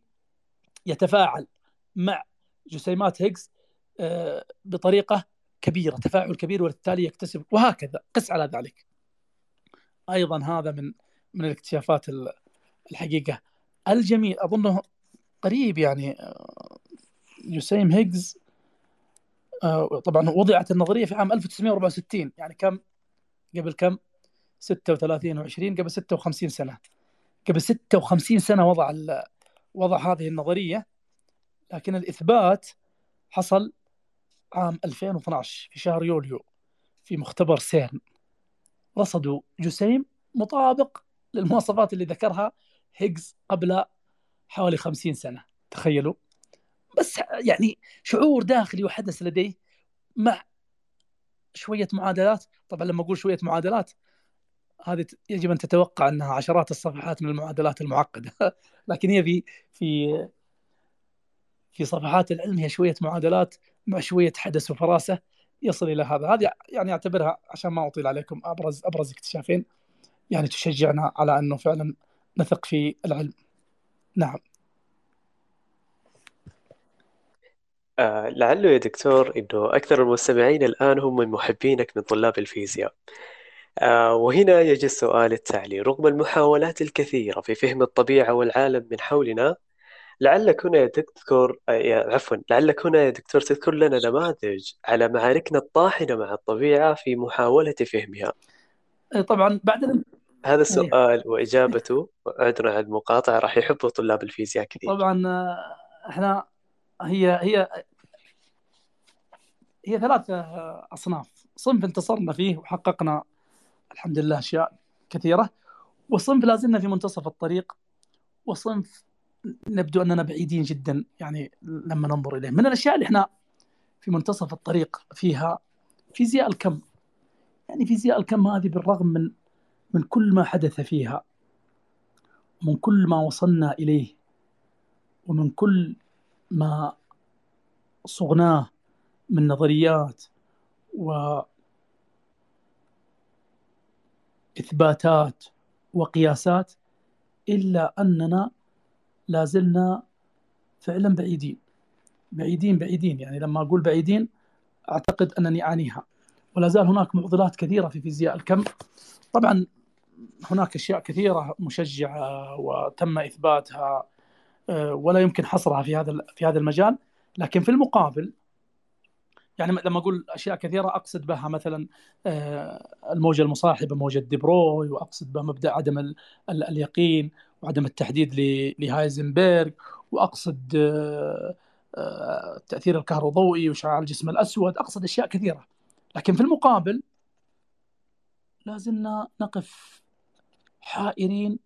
يتفاعل مع جسيمات هيجز آه، بطريقة كبيرة تفاعل كبير وبالتالي يكتسب وهكذا قس على ذلك. أيضا هذا من من الاكتشافات الحقيقة. الجميل أظنه قريب يعني جسيم هيجز آه، طبعا وضعت النظرية في عام 1964 يعني كم؟ قبل كم؟ 36 و20 قبل 56 سنة. قبل 56 سنة وضع وضع هذه النظرية لكن الإثبات حصل عام 2012 في شهر يوليو في مختبر سيرن رصدوا جسيم مطابق للمواصفات اللي ذكرها هيجز قبل حوالي خمسين سنة. تخيلوا؟ بس يعني شعور داخلي وحدث لديه مع شوية معادلات. طبعا لما أقول شوية معادلات هذه يجب أن تتوقع أنها عشرات الصفحات من المعادلات المعقدة. لكن هي في في في صفحات العلم هي شوية معادلات مع شوية حدث وفراسة يصل إلى هذا. هذه يعني أعتبرها عشان ما أطيل عليكم أبرز أبرز اكتشافين يعني تشجعنا على أنه فعلا نثق في العلم. نعم. آه لعله يا دكتور إنه أكثر المستمعين الآن هم من محبينك من طلاب الفيزياء. وهنا يجي السؤال التالي. رغم المحاولات الكثيرة في فهم الطبيعة والعالم من حولنا لعلك هنا يا دكتور آه، عفوا لعلك هنا يا دكتور تذكر لنا نماذج على معاركنا الطاحنة مع الطبيعة في محاولة فهمها. إيه، طبعا بعد هذا إيه. السؤال وإجابته عذرا على المقاطعة راح يحبه طلاب الفيزياء كثير. طبعا آه، إحنا هي هي هي ثلاث أصناف. صنف انتصرنا فيه وحققنا الحمد لله أشياء كثيرة. وصنف لازلنا في منتصف الطريق. وصنف نبدو أننا بعيدين جدا يعني لما ننظر إليه. من الأشياء اللي إحنا في منتصف الطريق فيها فيزياء الكم. يعني فيزياء الكم هذه بالرغم من من كل ما حدث فيها من كل ما وصلنا إليه ومن كل ما صغناه من نظريات و إثباتات وقياسات إلا أننا لازلنا فعلا بعيدين. بعيدين بعيدين. يعني لما أقول بعيدين أعتقد أنني أعنيها ولا زال هناك معضلات كثيرة في فيزياء الكم. طبعا هناك أشياء كثيرة مشجعة وتم إثباتها آه، ولا يمكن حصرها في هذا في هذا المجال. لكن في المقابل يعني لما أقول أشياء كثيرة أقصد بها مثلا آه، الموجة المصاحبة موجة ديبروي وأقصد بها مبدأ عدم اليقين وعدم التحديد لهايزنبرغ وأقصد آه، آه، التاثير الكهروضوئي وشعاع الجسم الأسود. أقصد أشياء كثيرة. لكن في المقابل لازلنا نقف حائرين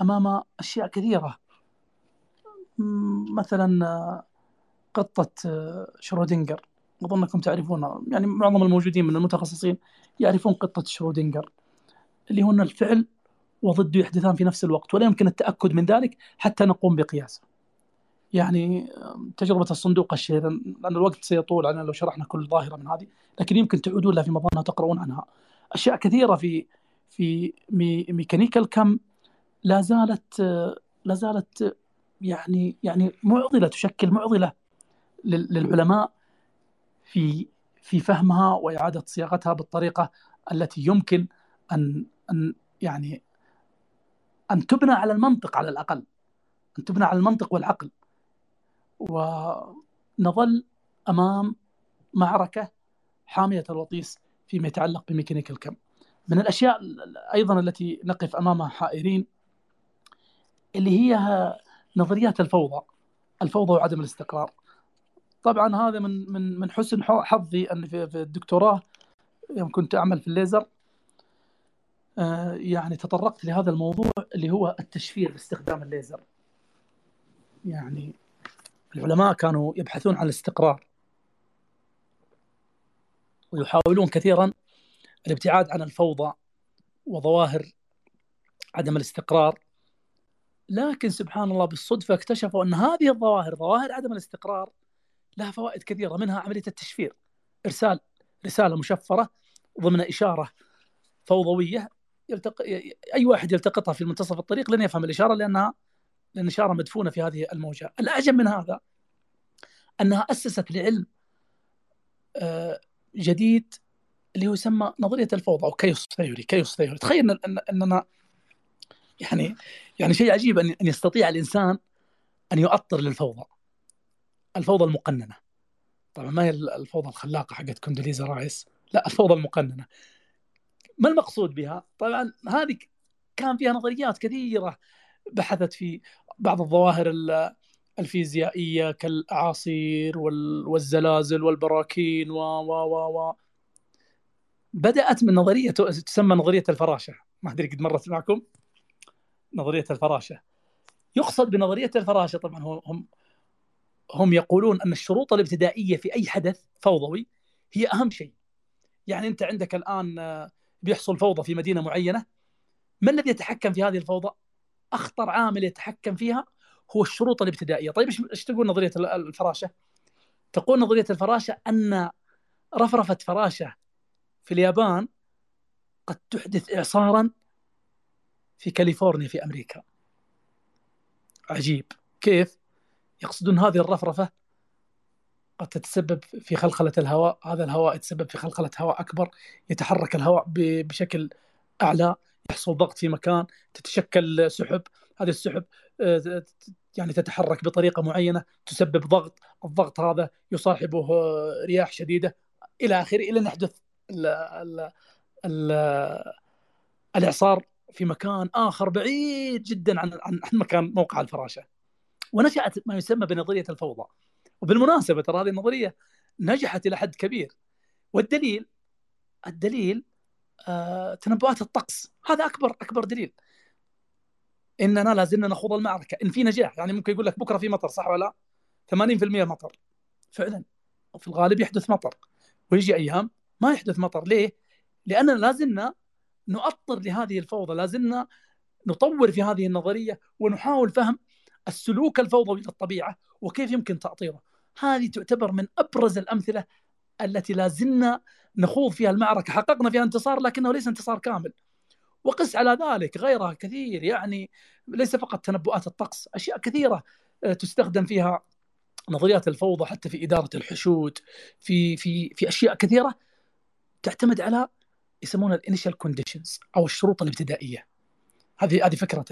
أمام أشياء كثيرة. مثلا قطة شرودنجر أظنكم تعرفون يعني معظم الموجودين من المتخصصين يعرفون قطة شرودنجر اللي هن الفعل وضده يحدثان في نفس الوقت ولا يمكن التأكد من ذلك حتى نقوم بقياسه يعني تجربة الصندوق الشهير لأن الوقت سيطول علينا لو شرحنا كل ظاهرة من هذه لكن يمكن تعودون لها في مظنة وتقرؤون عنها. أشياء كثيرة في في مي ميكانيكا الكم لا زالت لا زالت يعني يعني معضلة تشكل معضلة للعلماء في في فهمها وإعادة صياغتها بالطريقة التي يمكن أن أن يعني أن تبنى على المنطق على الأقل أن تبنى على المنطق والعقل. ونظل أمام معركة حامية الوطيس فيما يتعلق بميكانيكا الكم. من الأشياء أيضا التي نقف امامها حائرين اللي هي نظريات الفوضى الفوضى وعدم الاستقرار. طبعا هذا من من من حسن حظي ان في, الدكتوراه يوم كنت أعمل في الليزر. آه، يعني تطرقت لهذا الموضوع اللي هو التشفير باستخدام الليزر. يعني العلماء كانوا يبحثون عن الاستقرار ويحاولون كثيرا الابتعاد عن الفوضى وظواهر عدم الاستقرار. لكن سبحان الله بالصدفة اكتشفوا أن هذه الظواهر ظواهر عدم الاستقرار لها فوائد كثيرة منها عملية التشفير. إرسال رسالة مشفرة ضمن إشارة فوضوية يلتق... أي واحد يلتقطها في منتصف الطريق لن يفهم الإشارة لأنها لأن الاشاره مدفونة في هذه الموجة. الأعجب من هذا أنها أسست لعلم آه، جديد اللي هو يسمى نظرية الفوضى أو chaos theory chaos theory تخيل ان إننا يعني يعني شيء عجيب أن يستطيع الإنسان أن يؤطر للفوضى. الفوضى المقننة. طبعا ما هي الفوضى الخلاقة حقت كوندوليزا رايس. لا الفوضى المقننة. ما المقصود بها؟ طبعا هذه كان فيها نظريات كثيرة بحثت في بعض الظواهر الفيزيائية كالأعاصير والزلازل والبراكين و و و و. بدأت من نظرية تسمى نظرية الفراشة. ما أدري قد مرت معكم. نظرية الفراشة. يقصد بنظرية الفراشة طبعا هم هم يقولون أن الشروط الابتدائية في أي حدث فوضوي هي أهم شيء يعني أنت عندك الآن آه، بيحصل فوضى في مدينة معينة ما الذي يتحكم في هذه الفوضى؟ أخطر عامل يتحكم فيها هو الشروط الابتدائية، طيب إيش تقول نظرية الفراشة؟ تقول نظرية الفراشة أن رفرفة فراشة في اليابان قد تحدث اعصارا في كاليفورنيا في أمريكا. عجيب، كيف؟ يقصدون هذه الرفرفة؟ قد تتسبب في خلخلة الهواء، هذا الهواء يتسبب في خلخلة هواء أكبر، يتحرك الهواء بشكل أعلى، يحصل ضغط في مكان، تتشكل سحب، هذه السحب آه، يعني تتحرك بطريقة معينة تسبب ضغط، الضغط هذا يصاحبه رياح شديدة. إلى آخره إلى أن يحدث ال ال ال الإعصار في مكان آخر بعيد جدا عن عن مكان موقع الفراشة. ونشأت ما يسمى بنظرية الفوضى. وبالمناسبة ترى هذه النظرية نجحت إلى حد كبير. والدليل الدليل آه تنبؤات الطقس. هذا اكبر أكبر دليل. إننا لازلنا نخوض المعركة. إن في نجاح يعني ممكن يقول لك بكرة في مطر صح ولا 80% مطر. فعلا وفي الغالب يحدث مطر. ويجي أيام ما يحدث مطر. ليه؟ لأننا لازلنا نؤطر لهذه الفوضى لازلنا نطور في هذه النظرية ونحاول فهم السلوك الفوضوي للطبيعة وكيف يمكن تأطيره. هذه تعتبر من أبرز الأمثلة التي لازلنا نخوض فيها المعركة. حققنا فيها انتصار لكنه ليس انتصار كامل. وقس على ذلك غيرها كثير يعني ليس فقط تنبؤات الطقس أشياء كثيرة آه، تستخدم فيها نظريات الفوضى حتى في إدارة الحشود في في في أشياء كثيرة تعتمد على يسمونها ال initial conditions أو الشروط الابتدائية. هذه هذه فكرة.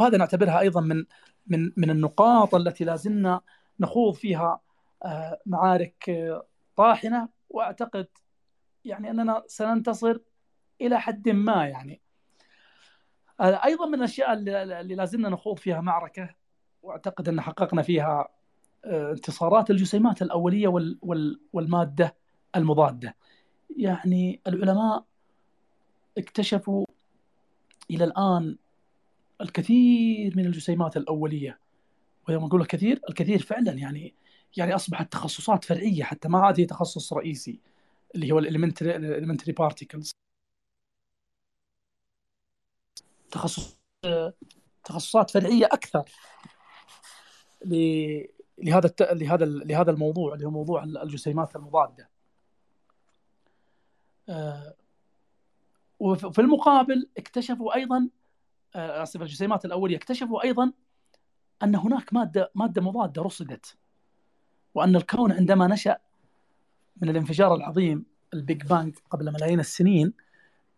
وهذا نعتبرها أيضا من من من النقاط التي لازلنا نخوض فيها آه، معارك آه، طاحنة. وأعتقد يعني أننا سننتصر إلى حد ما يعني. أيضا من الأشياء اللي لازلنا نخوض فيها معركة وأعتقد أن حققنا فيها آه، انتصارات الجسيمات الأولية والمادة المضادة. يعني العلماء اكتشفوا إلى الآن الكثير من الجسيمات الأولية ويوم نقول الكثير الكثير فعلا يعني يعني أصبحت تخصصات فرعية حتى ما عاد هي تخصص رئيسي اللي هو ال elementary particles تخصص تخصصات فرعية أكثر لهذا لهذا لهذا الموضوع اللي هو موضوع الجسيمات المضادة. آه، وفي المقابل اكتشفوا أيضا اسف الجسيمات الاوليه اكتشفوا أيضا أن هناك مادة مادة مضادة رصدت وأن الكون عندما نشأ من الانفجار العظيم ال Big Bang قبل ملايين السنين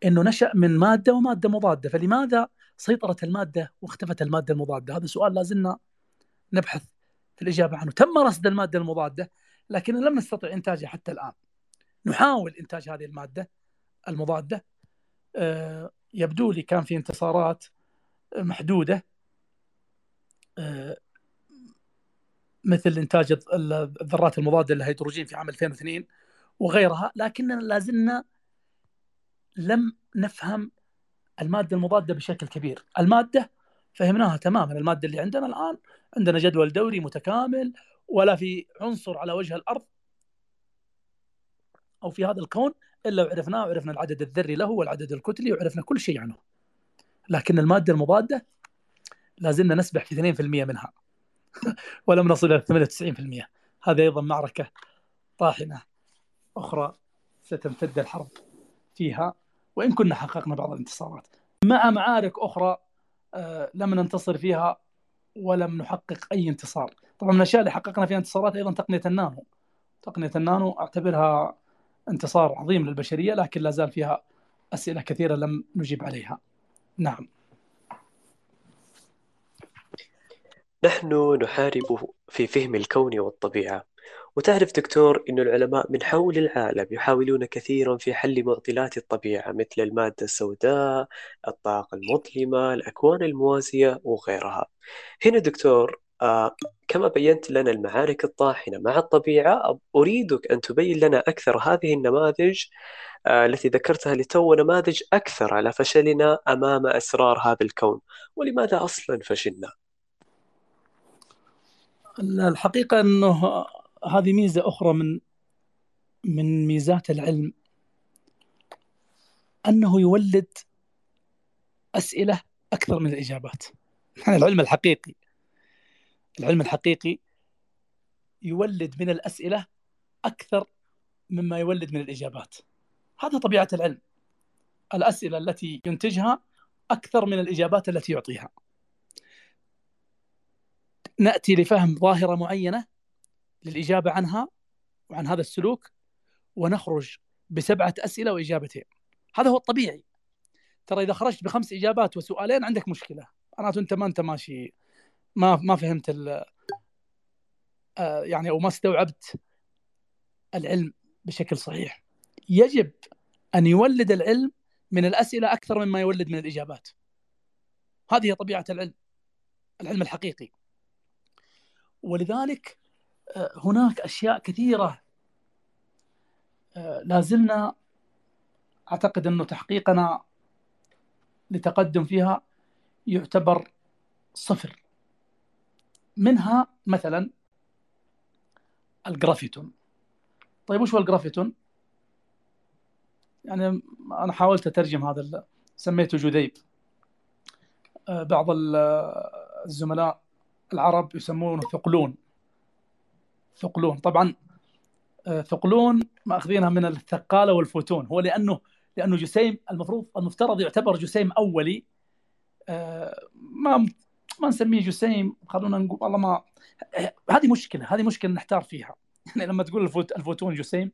إنه نشأ من مادة ومادة مضادة. فلماذا سيطرت المادة واختفت المادة المضادة؟ هذا سؤال لازلنا نبحث في الإجابة عنه. تم رصد المادة المضادة لكن لم نستطع انتاجها حتى الآن. نحاول إنتاج هذه المادة المضادة. آه، يبدو لي كان في انتصارات. محدودة آه، مثل إنتاج الذرات المضادة للهيدروجين في عام 2002 وغيرها لكننا لازلنا لم نفهم المادة المضادة بشكل كبير. المادة فهمناها تماما. المادة اللي عندنا الآن عندنا جدول دوري متكامل ولا في عنصر على وجه الأرض أو في هذا الكون إلا وعرفناه وعرفنا العدد الذري له والعدد الكتلي وعرفنا كل شيء عنه. لكن المادة المضادة لازلنا نسبح في 2% منها. ولم نصل إلى 98% هذه أيضا معركة طاحنة أخرى ستمتد الحرب فيها وإن كنا حققنا بعض الانتصارات. مع معارك أخرى آه، لم ننتصر فيها ولم نحقق أي انتصار. طبعا من الأشياء اللي حققنا فيها انتصارات أيضا تقنية النانو. تقنية النانو أعتبرها انتصار عظيم للبشرية لكن لا زال فيها أسئلة كثيرة لم نجيب عليها. نعم نحن نحارب في فهم الكون والطبيعة وتعرف دكتور أن العلماء من حول العالم يحاولون كثيرا في حل معضلات الطبيعة مثل المادة السوداء، الطاقة المظلمة، الأكوان الموازية وغيرها. هنا دكتور آه كما بينت لنا المعارك الطاحنة مع الطبيعة أريدك أن تبين لنا أكثر هذه النماذج التي ذكرتها لتو نماذج أكثر على فشلنا أمام أسرار هذا الكون ولماذا أصلا فشلنا؟ الحقيقة أنه هذه ميزة أخرى من من ميزات العلم أنه يولد أسئلة أكثر من الإجابات العلم الحقيقي العلم الحقيقي يولد من الأسئلة أكثر مما يولد من الإجابات هذا طبيعة العلم. الأسئلة التي ينتجها أكثر من الإجابات التي يعطيها. نأتي لفهم ظاهرة معينة للإجابة عنها وعن هذا السلوك ونخرج بسبعة أسئلة وإجابتين. هذا هو الطبيعي. ترى إذا خرجت بخمس إجابات وسؤالين عندك مشكلة. معناته أنت ما أنت ماشي ما ما فهمت ال آه، يعني أو ما استوعبت العلم بشكل صحيح. يجب أن يولد العلم من الأسئلة أكثر مما يولد من الإجابات. هذه طبيعة العلم العلم الحقيقي. ولذلك آه، هناك أشياء كثيرة آه، لازلنا أعتقد انه تحقيقنا لتقدم فيها يعتبر صفر. منها مثلا الجرافيتون طيب وش هو الجرافيتون؟ يعني أنا حاولت أترجم هذا سميته جذيب. آه، بعض الزملاء العرب يسمونه ثقلون. ثقلون. طبعا آه، ثقلون مأخذينها من الثقالة والفوتون. هو لأنه لأنه جسيم المفروض المفترض يعتبر جسيم أولي. آه، ما ما نسميه جسيم. خلونا نقول والله ما هذه مشكلة. هذه مشكلة نحتار فيها. يعني لما تقول الفوت الفوتون جسيم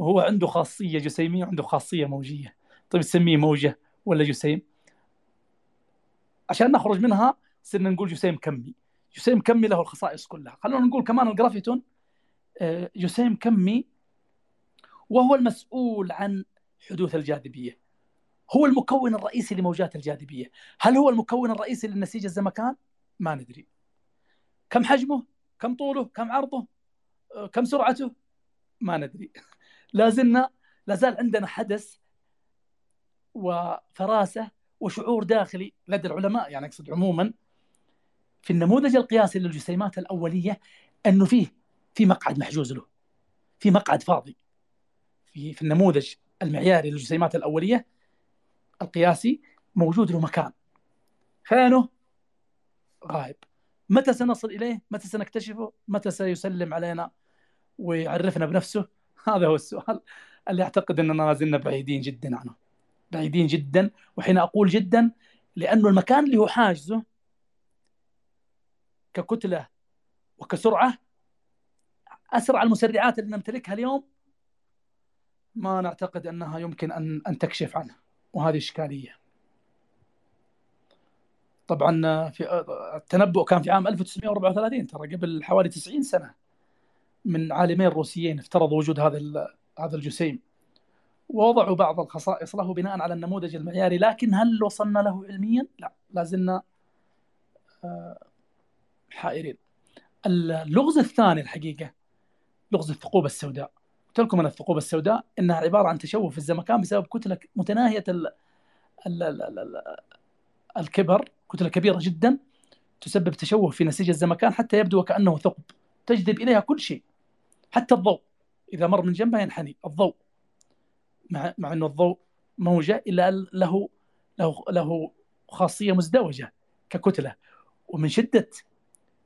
هو عنده خاصية جسيمية وعنده خاصية موجية. طيب تسميه موجة ولا جسيم؟ عشان نخرج منها صرنا نقول جسيم كمي. جسيم كمي له الخصائص كلها. خلونا نقول كمان الجرافيتون آه، جسيم كمي وهو المسؤول عن حدوث الجاذبية. هو المكون الرئيسي لموجات الجاذبية. هل هو المكون الرئيسي للنسيج الزمكان؟ ما ندري. كم حجمه؟ كم طوله؟ كم عرضه؟ آه، كم سرعته؟ ما ندري. لازلنا لازال عندنا حدث وفراسة وشعور داخلي لدى العلماء يعني أقصد عموما في النموذج القياسي للجسيمات الأولية أنه فيه في مقعد محجوز له في مقعد فاضي في في النموذج المعياري للجسيمات الأولية القياسي موجود له مكان فينه غائب متى سنصل إليه؟ متى سنكتشفه؟ متى سيسلم علينا ويعرفنا بنفسه؟ هذا هو السؤال اللي أعتقد إننا ما زلنا بعيدين جدا عنه. بعيدين جدا وحين أقول جدا لأنه المكان اللي هو حاجزه ككتلة وكسرعة أسرع المسرعات اللي نمتلكها اليوم ما نعتقد أنها يمكن أن أن تكشف عنها وهذه إشكالية. طبعا في التنبؤ كان في عام 1934 ترى قبل حوالي 90 سنة من عالمين روسيين افترضوا وجود هذا هذا الجسيم. ووضعوا بعض الخصائص له بناء على النموذج المعياري لكن هل وصلنا له علميا؟ لا لازلنا آه، حائرين. اللغز الثاني الحقيقة لغز الثقوب السوداء. قلت لكم إن الثقوب السوداء إنها عبارة عن تشوه في الزمكان بسبب كتله متناهية ال ال ال ال الكبر كتلة كبيرة جدا تسبب تشوه في نسيج الزمكان حتى يبدو وكأنه ثقب. تجذب إليها كل شيء. حتى الضوء. إذا مر من جنبها ينحني. الضوء. مع مع إنه الضوء موجة إلا له له له خاصية مزدوجة ككتلة. ومن شدة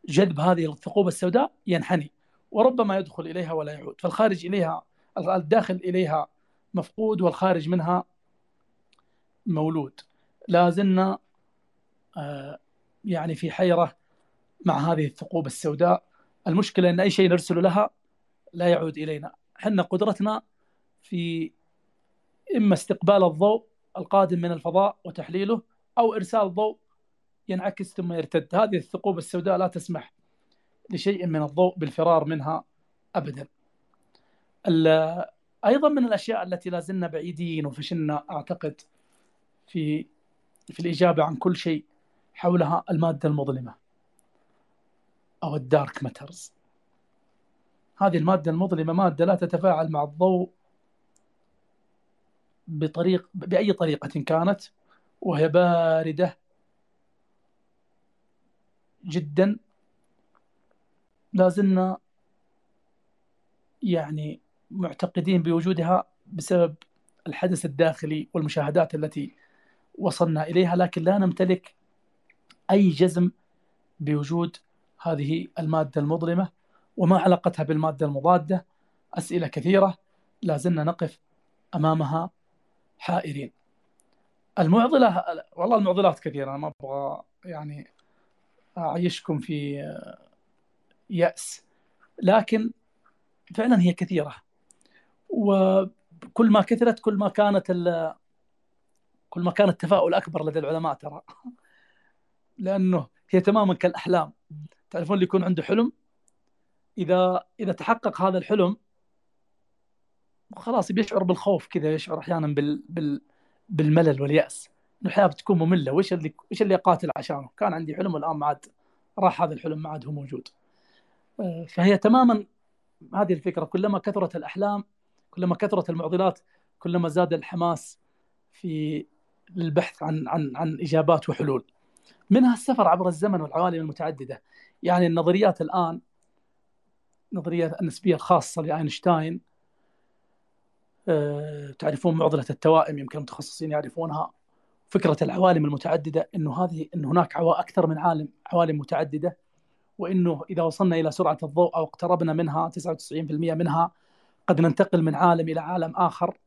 جذب هذه الثقوب السوداء ينحني. وربما يدخل إليها ولا يعود. فالخارج إليها الداخل إليها مفقود والخارج منها مولود. لا زلنا آه، يعني في حيرة مع هذه الثقوب السوداء. المشكلة إن أي شيء نرسل لها لا يعود إلينا. إحنا قدرتنا في إما استقبال الضوء القادم من الفضاء وتحليله أو إرسال ضوء ينعكس ثم يرتد. هذه الثقوب السوداء لا تسمح لشيء من الضوء بالفرار منها ابدا. أيضا من الأشياء التي لا زلنا بعيدين وفشلنا أعتقد في في الإجابة عن كل شيء حولها المادة المظلمة أو الدارك ماترز. هذه المادة المظلمة مادة لا تتفاعل مع الضوء بطريق بأي طريقة كانت وهي باردة جدا. لازلنا يعني معتقدين بوجودها بسبب الحدث الداخلي والمشاهدات التي وصلنا إليها لكن لا نمتلك أي جزم بوجود هذه المادة المظلمة. وما علاقتها بالمادة المضادة. أسئلة كثيرة لا زلنا نقف أمامها حائرين. المعضلة والله المعضلات كثيرة أنا ما أبغى يعني أعيشكم في يأس. لكن فعلا هي كثيرة. وكل ما كثرت كل ما كانت كل ما كان التفاؤل أكبر لدى العلماء ترى. لأنه هي تماما كالأحلام. تعرفون اللي يكون عنده حلم؟ إذا إذا تحقق هذا الحلم خلاص بيشعر بالخوف كذا يشعر أحيانا بال, بال بالملل واليأس الحياة بتكون مملة وش اللي وش اللي اقاتل عشانه؟ كان عندي حلم والآن ما عاد راح هذا الحلم ما عاد هو موجود. آه، فهي تماما هذه الفكرة كلما كثرت الأحلام كلما كثرت المعضلات كلما زاد الحماس في للبحث عن عن عن إجابات وحلول. منها السفر عبر الزمن والعوالم المتعددة. يعني النظريات الآن نظرية النسبيه الخاصه لأينشتاين. أه تعرفون معضلة التوائم يمكن المتخصصين يعرفونها. فكرة العوالم المتعددة إنه هذه انه هناك أكثر من عالم عوالم متعددة وإنه إذا وصلنا إلى سرعة الضوء أو اقتربنا منها 99% منها قد ننتقل من عالم إلى عالم آخر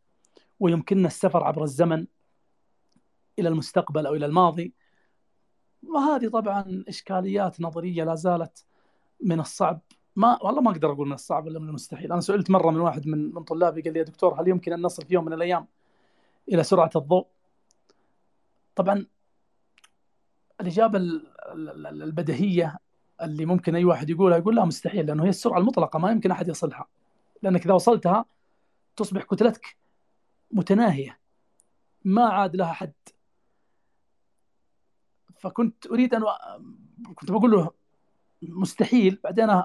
ويمكننا السفر عبر الزمن إلى المستقبل أو إلى الماضي. وهذه طبعا إشكاليات نظرية لا زالت من الصعب. ما والله ما أقدر أقول من الصعب ولا من المستحيل أنا سئلت مرة من واحد من من طلابي قال لي يا دكتور هل يمكن أن نصل في يوم من الأيام إلى سرعة الضوء؟ طبعا الإجابة البديهية اللي ممكن أي واحد يقولها يقول لا مستحيل لأنه هي السرعة المطلقة ما يمكن أحد يصلها. لأنك إذا وصلتها تصبح كتلتك متناهية ما عاد لها حد. فكنت أريد أن كنت بقول له مستحيل بعدين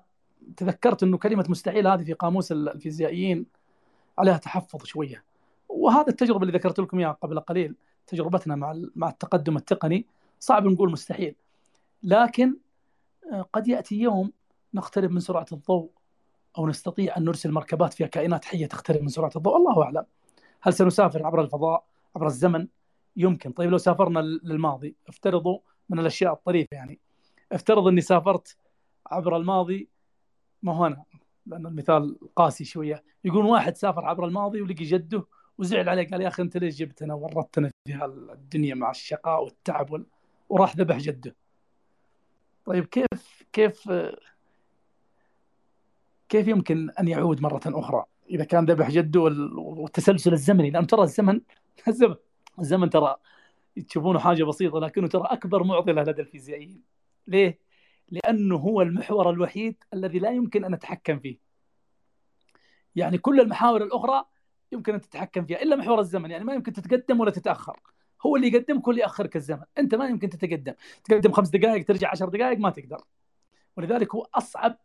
تذكرت إنه كلمة مستحيل هذه في قاموس الفيزيائيين عليها تحفظ شوية. وهذا التجربة اللي ذكرت لكم إياها قبل قليل تجربتنا مع مع التقدم التقني صعب نقول مستحيل. لكن آه، قد يأتي يوم نقترب من سرعة الضوء أو نستطيع أن نرسل مركبات فيها كائنات حية تقترب من سرعة الضوء. الله أعلم. هل سنسافر عبر الفضاء عبر الزمن؟ يمكن. طيب لو سافرنا للماضي افترضوا من الأشياء الطريفة يعني. افترض إني سافرت عبر الماضي ما هو أنا لأن المثال قاسي شوية. يقول واحد سافر عبر الماضي ولقي جده وزعل عليه قال يا أخي أنت ليش جبتنا ورطتنا في الدنيا مع الشقاء والتعب وال... وراح ذبح جده. طيب كيف كيف كيف يمكن أن يعود مرة أخرى إذا كان ذبح جده والتسلسل الزمني؟ لأن ترى الزمن الزمن ترى تشوفونه حاجة بسيطة لكنه ترى أكبر معضلة لدى الفيزيائيين. ليه؟ لأنه هو المحور الوحيد الذي لا يمكن أن نتحكم فيه. يعني كل المحاور الأخرى يمكن أن تتحكم فيها إلا محور الزمن. يعني ما يمكن تتقدم ولا تتأخر. هو اللي يقدمك واللي يأخرك الزمن. أنت ما يمكن تتقدم. تقدم خمس دقائق ترجع عشر دقائق ما تقدر. ولذلك هو أصعب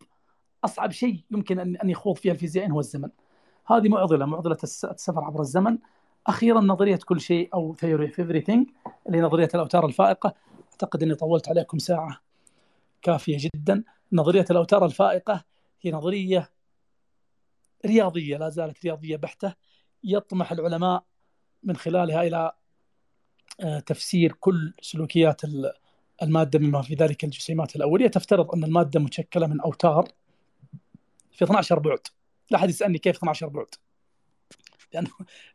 أصعب شيء يمكن أن أن يخوض فيها الفيزيائيين هو الزمن. هذه معضلة معضلة السفر عبر الزمن. أخيرا نظرية كل شيء أو theory of اللي هي نظرية الأوتار الفائقة. أعتقد إني طولت عليكم ساعة. كافية جدا. نظرية الأوتار الفائقة هي نظرية رياضية لا زالت رياضية بحتة. يطمح العلماء من خلالها إلى آه، تفسير كل سلوكيات المادة بما في ذلك الجسيمات الأولية. تفترض أن المادة مشكلة من أوتار في 12 بعد. لا أحد يسألني كيف 12 بعد؟ لأنه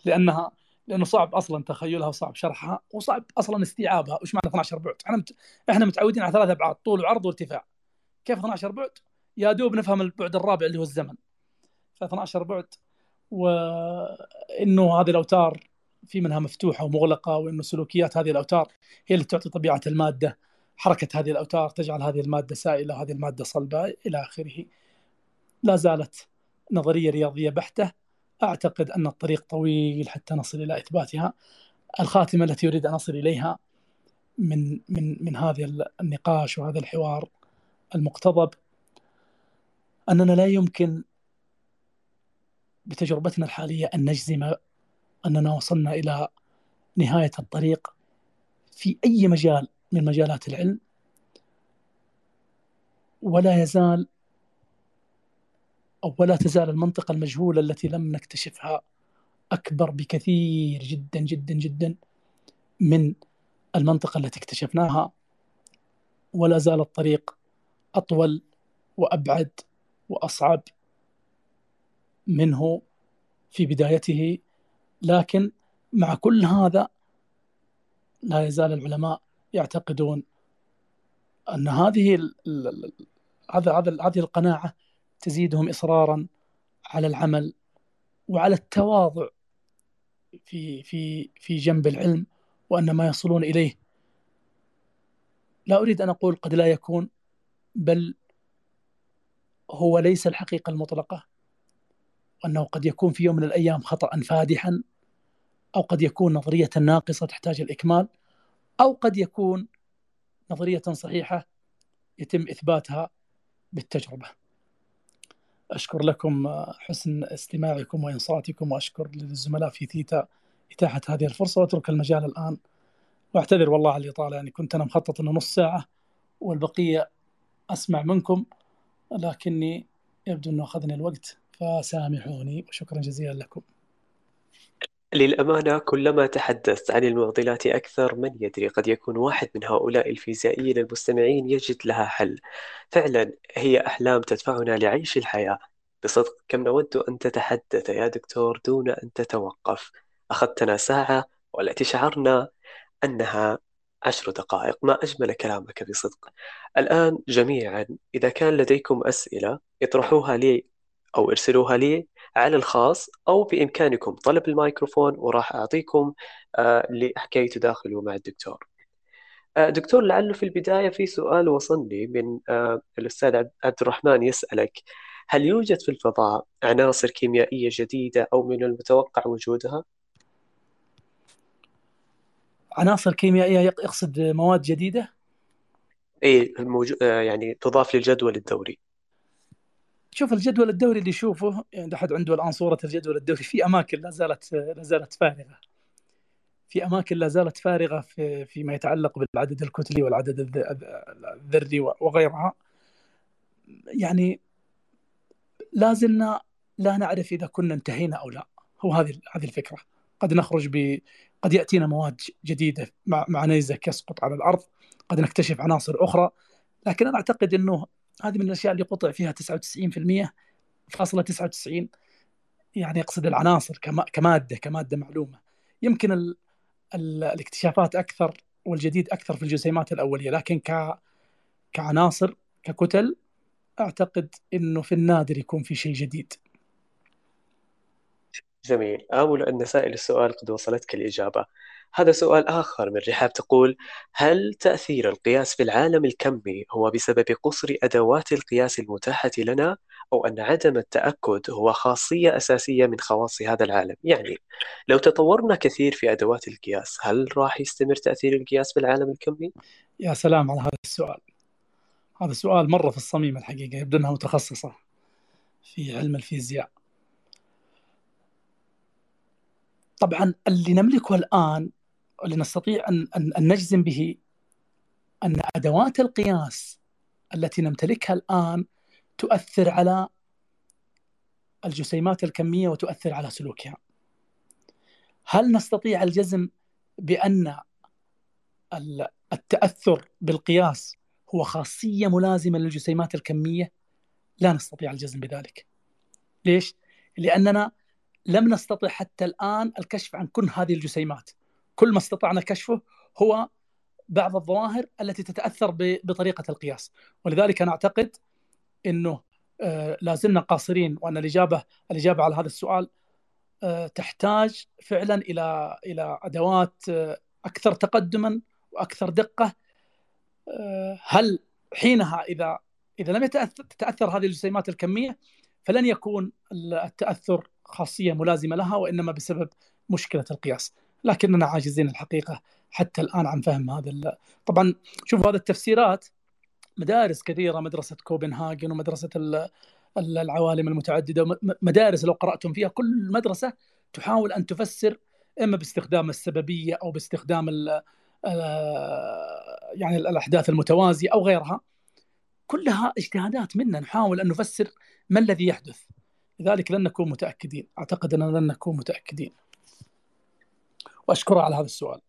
لأنها لأنه صعب أصلا تخيلها وصعب شرحها وصعب أصلا استيعابها. وش معنى 12 بعد؟ إحنا إحنا متعودين على ثلاث ابعاد طول وعرض وارتفاع. كيف 12 بعد؟ يا دوب نفهم البعد الرابع اللي هو الزمن. ف 12 بعد وإنه هذه الأوتار في منها مفتوحة ومغلقة وإنه سلوكيات هذه الأوتار هي اللي تعطي طبيعة المادة. حركة هذه الأوتار تجعل هذه المادة سائلة وهذه المادة صلبة إلى آخره. لا زالت نظرية رياضية بحتة. أعتقد أن الطريق طويل حتى نصل إلى إثباتها. الخاتمة التي أريد أن أصل إليها من من من هذا النقاش وهذا الحوار المقتضب أننا لا يمكن بتجربتنا الحالية أن نجزم أننا وصلنا إلى نهاية الطريق في أي مجال من مجالات العلم. ولا يزال أو ولا تزال المنطقة المجهولة التي لم نكتشفها أكبر بكثير جدا جدا جدا من المنطقة التي اكتشفناها. ولا زال الطريق أطول وأبعد وأصعب منه في بدايته. لكن مع كل هذا لا يزال العلماء يعتقدون أن هذه هذا هذا هذه القناعة تزيدهم إصرارا على العمل وعلى التواضع في في في جنب العلم وأن ما يصلون إليه لا أريد أن أقول قد لا يكون بل هو ليس الحقيقة المطلقة وأنه قد يكون في يوم من الأيام خطأ فادحا أو قد يكون نظرية ناقصة تحتاج الإكمال أو قد يكون نظرية صحيحة يتم إثباتها بالتجربة. أشكر لكم حسن استماعكم وإنصاتكم وأشكر للزملاء في ثيتا إتاحة هذه الفرصة وأترك المجال الآن وأعتذر والله على الاطاله يعني كنت أنا مخطط إنه نص ساعة والبقية أسمع منكم لكني يبدو إنه أخذني الوقت فسامحوني وشكرا جزيلا لكم. للأمانة كلما تحدثت عن المعضلات أكثر من يدري قد يكون واحد من هؤلاء الفيزيائيين المستمعين يجد لها حل. فعلا هي أحلام تدفعنا لعيش الحياة. بصدق كم نود أن تتحدث يا دكتور دون أن تتوقف. أخذتنا ساعة والتي شعرنا أنها عشر دقائق. ما أجمل كلامك بصدق. الآن جميعا إذا كان لديكم أسئلة اطرحوها لي أو ارسلوها لي على الخاص أو بإمكانكم طلب الميكروفون وراح أعطيكم آه، لحكي تداخلوا مع الدكتور آه، دكتور لعله في البداية في سؤال وصلني من آه، الأستاذ عبد الرحمن يسألك هل يوجد في الفضاء عناصر كيميائية جديدة أو من المتوقع وجودها؟ عناصر كيميائية يقصد مواد جديدة؟ اي الموجو... يعني تضاف للجدول الدوري شوف الجدول الدوري اللي يشوفه يعني أحد عنده الآن صورة الجدول الدوري. في أماكن لا زالت لا زالت فارغة. في أماكن لا زالت فارغة في فيما يتعلق بالعدد الكتلي والعدد الذري وغيرها. يعني لا زلنا لا نعرف إذا كنا انتهينا أو لا. هو هذه هذه الفكرة. قد نخرج ب قد يأتينا مواد جديدة مع مع نيزك يسقط على الأرض. قد نكتشف عناصر أخرى. لكن أنا أعتقد إنه هذه من الأشياء اللي قطع فيها 99% فاصلة 99 يعني يقصد العناصر كمادة كمادة معلومة. يمكن ال ال الاكتشافات أكثر والجديد أكثر في الجسيمات الأولية لكن ك كعناصر ككتل أعتقد إنه في النادر يكون في شيء جديد. جميل. آمل أن سائل السؤال قد وصلتك الإجابة. هذا سؤال آخر من رحاب تقول هل تأثير القياس في العالم الكمي هو بسبب قصر أدوات القياس المتاحة لنا أو أن عدم التأكد هو خاصية أساسية من خواص هذا العالم؟ يعني لو تطورنا كثير في أدوات القياس هل راح يستمر تأثير القياس في العالم الكمي؟ يا سلام على هذا السؤال. هذا سؤال مرة في الصميم الحقيقة يبدو أنها متخصصة في علم الفيزياء. طبعا اللي نملكه الآن اللي نستطيع أن, أن, أن نجزم به أن أدوات القياس التي نمتلكها الآن تؤثر على الجسيمات الكمية وتؤثر على سلوكها هل نستطيع الجزم بأن التأثر بالقياس هو خاصية ملازمة للجسيمات الكمية؟ لا نستطيع الجزم بذلك. ليش؟ لأننا لم نستطع حتى الآن الكشف عن كل هذه الجسيمات. كل ما استطعنا كشفه هو بعض الظواهر التي تتأثر بطريقة القياس. ولذلك أنا أعتقد إنه آه، لا زلنا قاصرين وأن الإجابة الإجابة على هذا السؤال آه، تحتاج فعلا إلى إلى أدوات آه، أكثر تقدما وأكثر دقة. هل حينها إذا إذا لم تتأثر هذه الجسيمات الكمية فلن يكون التأثر خاصية ملازمة لها وإنما بسبب مشكلة القياس. لكننا عاجزين الحقيقة حتى الآن عن فهم هذا طبعا شوف هذه التفسيرات مدارس كثيرة مدرسة كوبنهاجن ومدرسة العوالم المتعددة مدارس لو قرأتم فيها كل مدرسة تحاول أن تفسر إما باستخدام السببية أو باستخدام يعني الأحداث المتوازية أو غيرها. كلها اجتهادات منا نحاول أن نفسر ما الذي يحدث. لذلك لن نكون متأكدين. أعتقد أننا لن نكون متأكدين. وأشكره على هذا السؤال.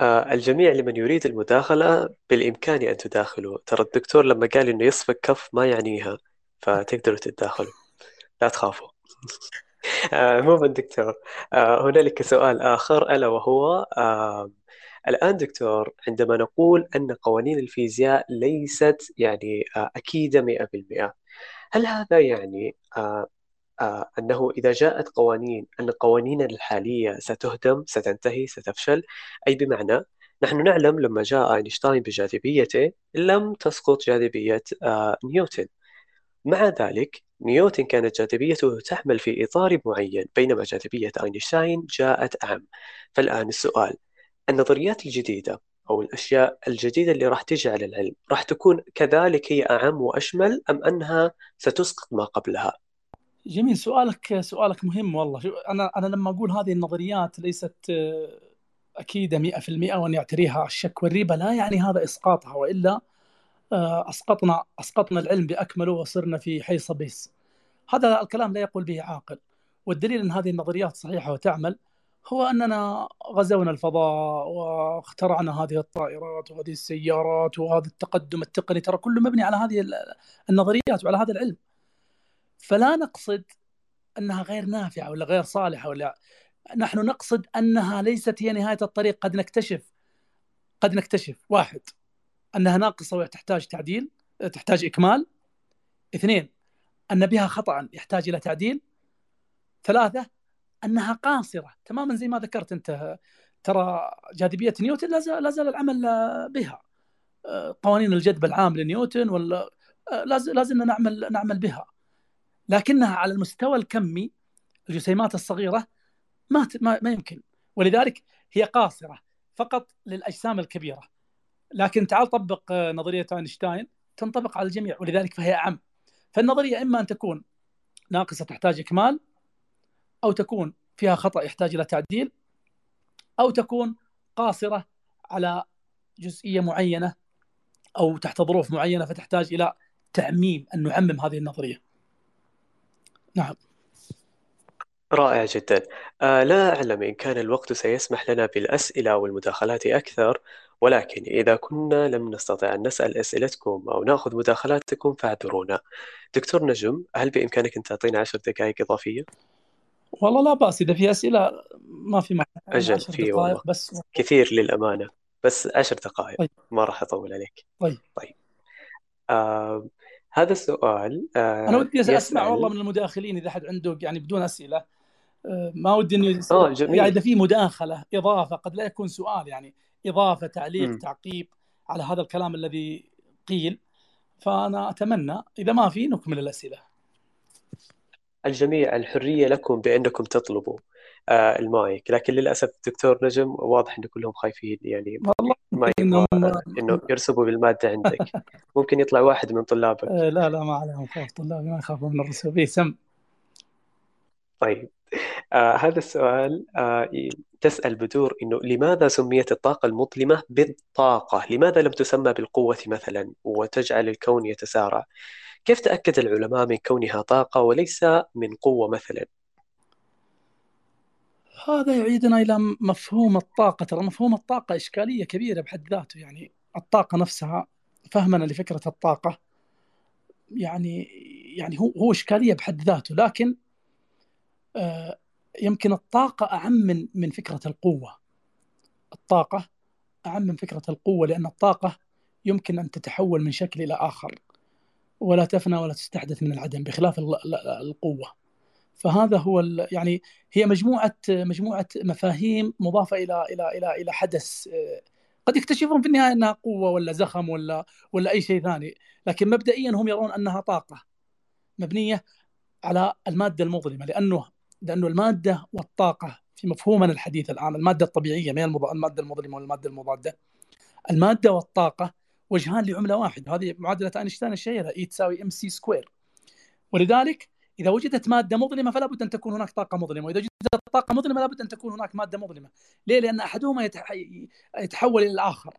آه الجميع لمن يريد المداخلة بالإمكان أن تداخلوا. ترى الدكتور لما قال إنه يصفق كف ما يعنيها فتقدروا تتداخلوا لا تخافوا. آه، عموما دكتور. آه، هنالك سؤال آخر ألا وهو آه، الآن دكتور عندما نقول أن قوانين الفيزياء ليست يعني أكيدة 100% هل هذا يعني أنه إذا جاءت قوانين أن قوانيننا الحالية ستهدم ستنتهي ستفشل أي بمعنى نحن نعلم لما جاء أينشتاين بجاذبيته لم تسقط جاذبية نيوتن. مع ذلك نيوتن كانت جاذبيته تحمل في إطار معين بينما جاذبية أينشتاين جاءت أعم فالآن السؤال النظريات الجديدة أو الأشياء الجديدة اللي راح تجي على العلم راح تكون كذلك هي أعم وأشمل أم أنها ستسقط ما قبلها؟ جميل سؤالك سؤالك مهم والله. أنا أنا لما أقول هذه النظريات ليست آه، أكيدة 100% وأن يعتريها الشك والريبة لا يعني هذا إسقاطها وإلا آه، أسقطنا أسقطنا العلم بأكمله وصرنا في حي صبيس هذا الكلام لا يقول به عاقل. والدليل أن هذه النظريات صحيحة وتعمل هو أننا غزونا الفضاء واخترعنا هذه الطائرات وهذه السيارات وهذا التقدم التقني. ترى كله مبني على هذه النظريات وعلى هذا العلم. فلا نقصد أنها غير نافعة ولا غير صالحة ولا نحن نقصد أنها ليست هي نهاية الطريق. قد نكتشف قد نكتشف واحد أنها ناقصة وتحتاج تعديل تحتاج إكمال. اثنين أن بها خطأ يحتاج إلى تعديل. ثلاثة أنها قاصرة. تماما زي ما ذكرت أنت ترى جاذبية نيوتن لا زال العمل بها. قوانين الجذب العام لنيوتن ولا لا زلنا نعمل نعمل بها. لكنها على المستوى الكمي الجسيمات الصغيرة ما ما يمكن. ولذلك هي قاصرة فقط للأجسام الكبيرة. لكن تعال طبق آه، نظرية أينشتاين تنطبق على الجميع ولذلك فهي أعم. فالنظرية إما أن تكون ناقصة تحتاج إكمال أو تكون فيها خطأ يحتاج إلى تعديل أو تكون قاصرة على جزئية معينة أو تحت ظروف معينة فتحتاج إلى تعميم أن نعمم هذه النظرية. نعم. رائع جدا. آه لا أعلم إن كان الوقت سيسمح لنا بالأسئلة والمداخلات أكثر ولكن إذا كنا لم نستطع أن نسأل أسئلتكم أو نأخذ مداخلاتكم فاعذرونا دكتور نجم هل بإمكانك أن تعطينا عشر دقائق إضافية؟ والله لا بأس إذا في أسئلة ما في معنى أجل في والله بس كثير للأمانة بس عشر دقائق طيب. ما راح أطول عليك طيب طيب آه هذا السؤال آه أنا ودي يسأل... والله من المداخلين إذا حد عنده يعني بدون أسئلة. آه ما ودي انه آه جميل. يعني إذا في مداخلة إضافة قد لا يكون سؤال يعني إضافة تعليق م. تعقيب على هذا الكلام الذي قيل. فأنا أتمنى إذا ما في نكمل الأسئلة. الجميع الحرية لكم بأنكم تطلبوا آه المايك. لكن للأسف دكتور نجم واضح إن كلهم خايفين يعني. والله ما يبغى إنه يرسبوا بالمادة عندك ممكن يطلع واحد من طلابك آه لا لا ما عليهم خوف طلابي ما يخافوا من الرسوبيه سم طيب آه هذا السؤال آه تسأل بدور إنه لماذا سميت الطاقة المظلمة بالطاقة؟ لماذا لم تسمى بالقوة مثلا وتجعل الكون يتسارع؟ كيف تأكد العلماء من كونها طاقة وليس من قوة مثلا؟ هذا يعيدنا إلى مفهوم الطاقة. ترى مفهوم الطاقة إشكالية كبيرة بحد ذاته. يعني الطاقة نفسها فهمنا لفكرة الطاقة. يعني يعني هو هو إشكالية بحد ذاته. لكن آه يمكن الطاقة أعم من من فكرة القوة. الطاقة أعم من فكرة القوة لأن الطاقة يمكن أن تتحول من شكل إلى آخر. ولا تفنى ولا تستحدث من العدم بخلاف القوة. فهذا هو يعني هي مجموعة مجموعة مفاهيم مضافة إلى إلى إلى إلى حدث قد يكتشفون في النهاية أنها قوة ولا زخم ولا ولا أي شيء ثاني لكن مبدئيا هم يرون أنها طاقة مبنية على المادة المظلمة لأنه لأنه المادة والطاقة في مفهومنا الحديث الآن المادة الطبيعية ما المادة المظلمة والماده المضادة المادة والطاقة وجهان لعملة واحدة هذه معادلة أينشتاين الشهيرة E تساوي MC square. ولذلك إذا وجدت مادة مظلمة فلا بد أن تكون هناك طاقة مظلمة وإذا وجدت طاقة مظلمة لا بد أن تكون هناك مادة مظلمة. ليه؟ لأن أحدهما يتحول إلى الآخر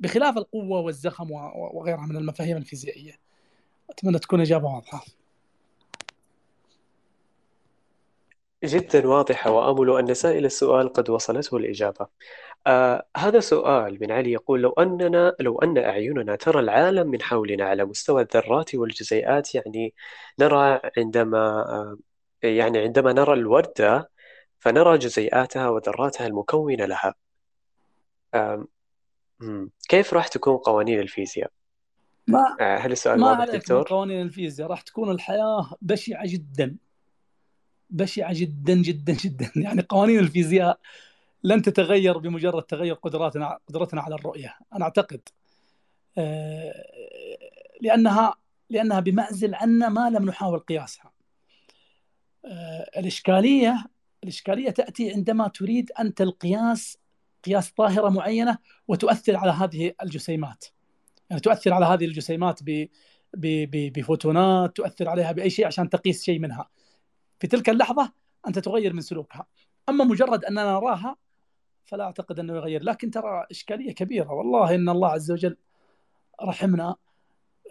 بخلاف القوة والزخم وغيرها من المفاهيم الفيزيائية. أتمنى تكون إجابة واضحة. جدا واضحة وآمل أن سائل السؤال قد وصلته الإجابة آه هذا سؤال من علي يقول لو أننا لو أن أعيننا ترى العالم من حولنا على مستوى الذرات والجزيئات يعني نرى عندما آه يعني عندما نرى الوردة فنرى جزيئاتها وذراتها المكونة لها آه كيف راح تكون قوانين الفيزياء؟ ما آه هل السؤال ما واضح عليك دكتور؟ قوانين الفيزياء راح تكون الحياة بشعة جدا بشعة جدا جدا جدا. يعني قوانين الفيزياء لن تتغير بمجرد تغير قدراتنا قدرتنا على الرؤية. أنا أعتقد آه، لأنها لأنها بمعزل عنا ما لم نحاول قياسها. آه، الإشكالية الإشكالية تأتي عندما تريد أنت القياس قياس ظاهرة معينة وتؤثر على هذه الجسيمات. يعني تؤثر على هذه الجسيمات ب بفوتونات تؤثر عليها بأي شيء عشان تقيس شيء منها. في تلك اللحظة أنت تغير من سلوكها. أما مجرد أننا نراها فلا أعتقد أنه يغير. لكن ترى إشكالية كبيرة. والله إن الله عز وجل رحمنا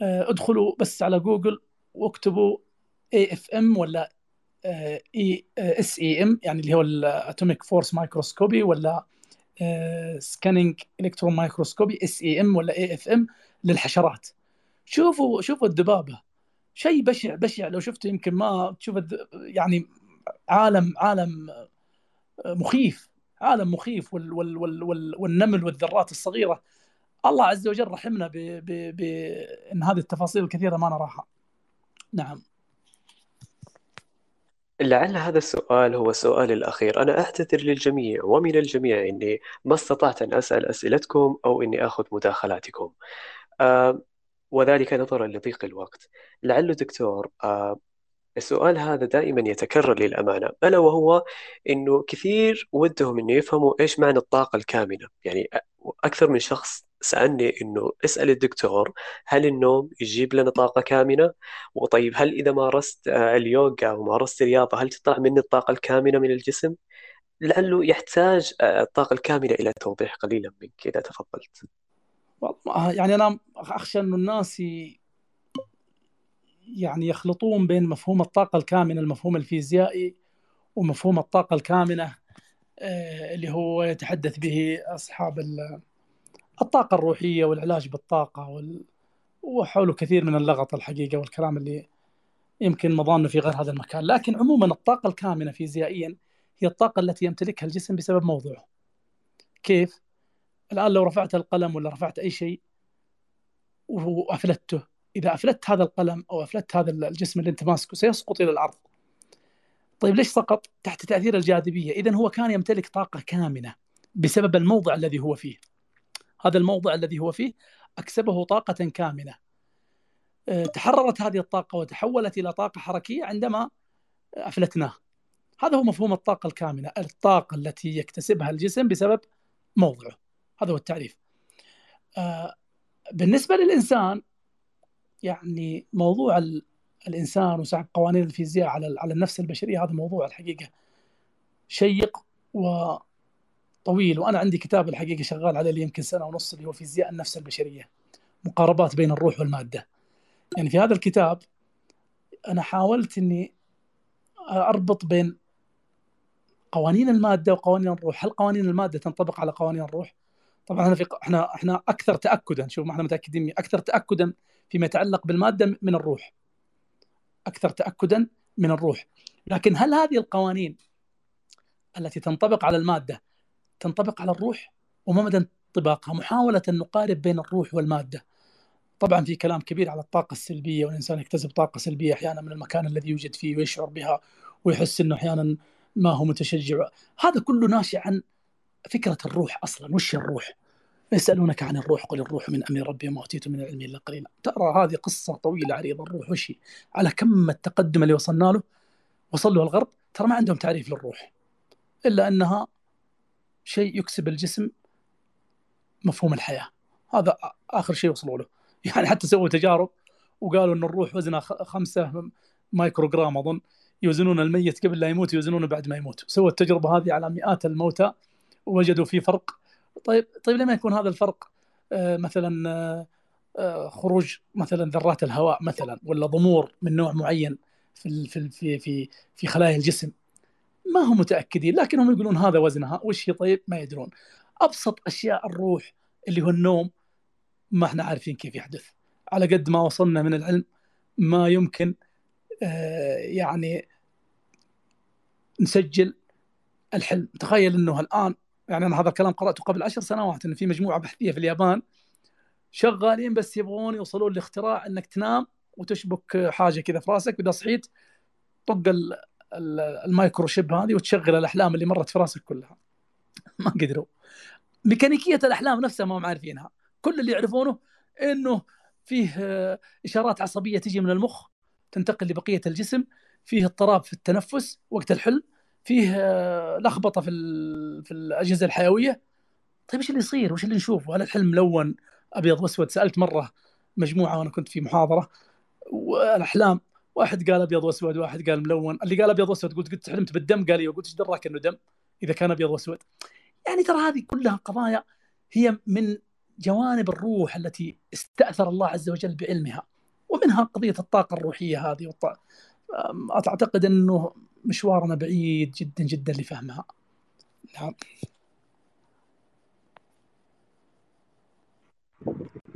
آه، ادخلوا بس على جوجل واكتبوا AFM ولا اي SEM يعني اللي هو ال atomic force microscopy ولا سكاننج إلكترون مايكروسكوبي اس اي ام ولا اي اف ام للحشرات. شوفوا شوفوا الذبابة. شيء بشع بشع. لو شفته يمكن ما تشوف يعني عالم عالم مخيف. عالم مخيف وال وال وال وال والنمل والذرات الصغيرة. الله عز وجل رحمنا بان هذه التفاصيل الكثيرة ما نراها. نعم. لعل هذا السؤال هو السؤال الأخير. أنا أعتذر للجميع ومن الجميع إني ما استطعت أن أسأل أسئلتكم أو إني أخذ مداخلاتكم. آه وذلك نظرا لضيق الوقت. لعل دكتور آه السؤال هذا دائما يتكرر للأمانة. ألا وهو أنه كثير ودهم أنه يفهموا إيش معنى الطاقة الكامنة. يعني أكثر من شخص سألني أنه اسأل الدكتور هل النوم يجيب لنا طاقة كامنة؟ وطيب هل إذا مارست آه، اليوغا ومارست الرياضة هل تطلع مني الطاقة الكامنة من الجسم؟ لعله يحتاج آه، الطاقة الكامنة إلى توضيح قليلا منك إذا تفضلت. يعني أنا أخشى أنه الناس يعني يخلطون بين مفهوم الطاقة الكامنة المفهوم الفيزيائي ومفهوم الطاقة الكامنة آه، اللي هو يتحدث به أصحاب الطاقة الروحية والعلاج بالطاقة وال... وحوله كثير من اللغط الحقيقة والكلام اللي يمكن مضانه في غير هذا المكان لكن عموما الطاقة الكامنة فيزيائيا هي الطاقة التي يمتلكها الجسم بسبب موضوعه كيف؟ الآن لو رفعت القلم ولا رفعت أي شيء وأفلته إذا أفلت هذا القلم أو أفلت هذا الجسم اللي أنت ماسكه سيسقط إلى الأرض. طيب ليش سقط؟ تحت تأثير الجاذبية، اذا هو كان يمتلك طاقة كامنة بسبب الموضع الذي هو فيه. هذا الموضع الذي هو فيه أكسبه طاقة كامنة. أه، تحررت هذه الطاقة وتحولت إلى طاقة حركية عندما أفلتناه. هذا هو مفهوم الطاقة الكامنة، الطاقة التي يكتسبها الجسم بسبب موضعه. هذا هو التعريف. أه، بالنسبة للإنسان يعني موضوع الإنسان وصعب قوانين الفيزياء على على النفس البشرية هذا موضوع الحقيقة شيق وطويل. وأنا عندي كتاب الحقيقة شغال عليه لي يمكن سنة ونص اللي هو فيزياء النفس البشرية مقاربات بين الروح والمادة. يعني في هذا الكتاب أنا حاولت إني أربط بين قوانين المادة وقوانين الروح. هل قوانين المادة تنطبق على قوانين الروح؟ طبعا إحنا في إحنا إحنا أكثر تاكدا شوف ما إحنا متأكدين أكثر تاكدا فيما يتعلق بالمادة من الروح. أكثر تاكدا من الروح. لكن هل هذه القوانين التي تنطبق على المادة تنطبق على الروح؟ وما مدى انطباقها؟ محاولة أن نقارب بين الروح والمادة. طبعا في كلام كبير على الطاقة السلبية والإنسان يكتسب طاقة سلبية أحيانا من المكان الذي يوجد فيه ويشعر بها ويحس إنه أحيانا ما هو متشجع. هذا كله ناشئ عن فكرة الروح أصلا. وش الروح؟ يسألونك عن الروح قل الروح من أمر ربي وما أوتيتم من العلم إلا قليلا. ترى هذه قصة طويلة عريضة الروح وش على كم التقدم اللي وصلنا له؟ وصل له الغرب ترى ما عندهم تعريف للروح إلا أنها شيء يكسب الجسم مفهوم الحياة. هذا آخر شيء وصلوا له. يعني حتى سووا تجارب وقالوا أن الروح وزنها خمسة مايكروغرام أظن يوزنون الميت قبل لا يموت يوزنونه بعد ما يموت. سووا التجربة هذه على مئات الموتى ووجدوا في فرق طيب طيب لما يكون هذا الفرق آه، مثلا آه، آه، خروج مثلا ذرات الهواء مثلا ولا ضمور من نوع معين في في في في, خلايا الجسم ما هم متأكدين لكنهم يقولون هذا وزنها وش هي؟ طيب ما يدرون. أبسط أشياء الروح اللي هو النوم ما إحنا عارفين كيف يحدث. على قد ما وصلنا من العلم ما يمكن يعني نسجل الحلم. تخيل إنه الآن يعني أنا هذا الكلام قرأته قبل عشر سنوات إنه في مجموعة بحثية في اليابان شغالين بس يبغون يوصلون لاختراع إنك تنام وتشبك حاجة كذا في راسك وإذا صحيت طق ال microchip هذه وتشغل الأحلام اللي مرت في راسك كلها. ما قدروا. ميكانيكية الأحلام نفسها ما هم عارفينها. كل اللي يعرفونه إنه فيه إشارات عصبية تجي من المخ تنتقل لبقية الجسم فيه اضطراب في التنفس وقت الحلم فيه لخبطة في في الأجهزة الحيوية. طيب إيش اللي يصير؟ وش اللي نشوفه؟ هل الحلم ملون أبيض وأسود؟ سألت مرة مجموعة وأنا كنت في محاضرة والأحلام واحد قال أبيض وأسود واحد قال ملون. اللي قال أبيض وأسود قلت قلت حلمت بالدم؟ قال لي قلت إيش دراك إنه دم؟ إذا كان أبيض وأسود. يعني ترى هذه كلها قضايا هي من جوانب الروح التي استأثر الله عز وجل بعلمها ومنها قضية الطاقة الروحية هذه. أعتقد إنه مشوارنا بعيد جدا جدا لفهمها نعم.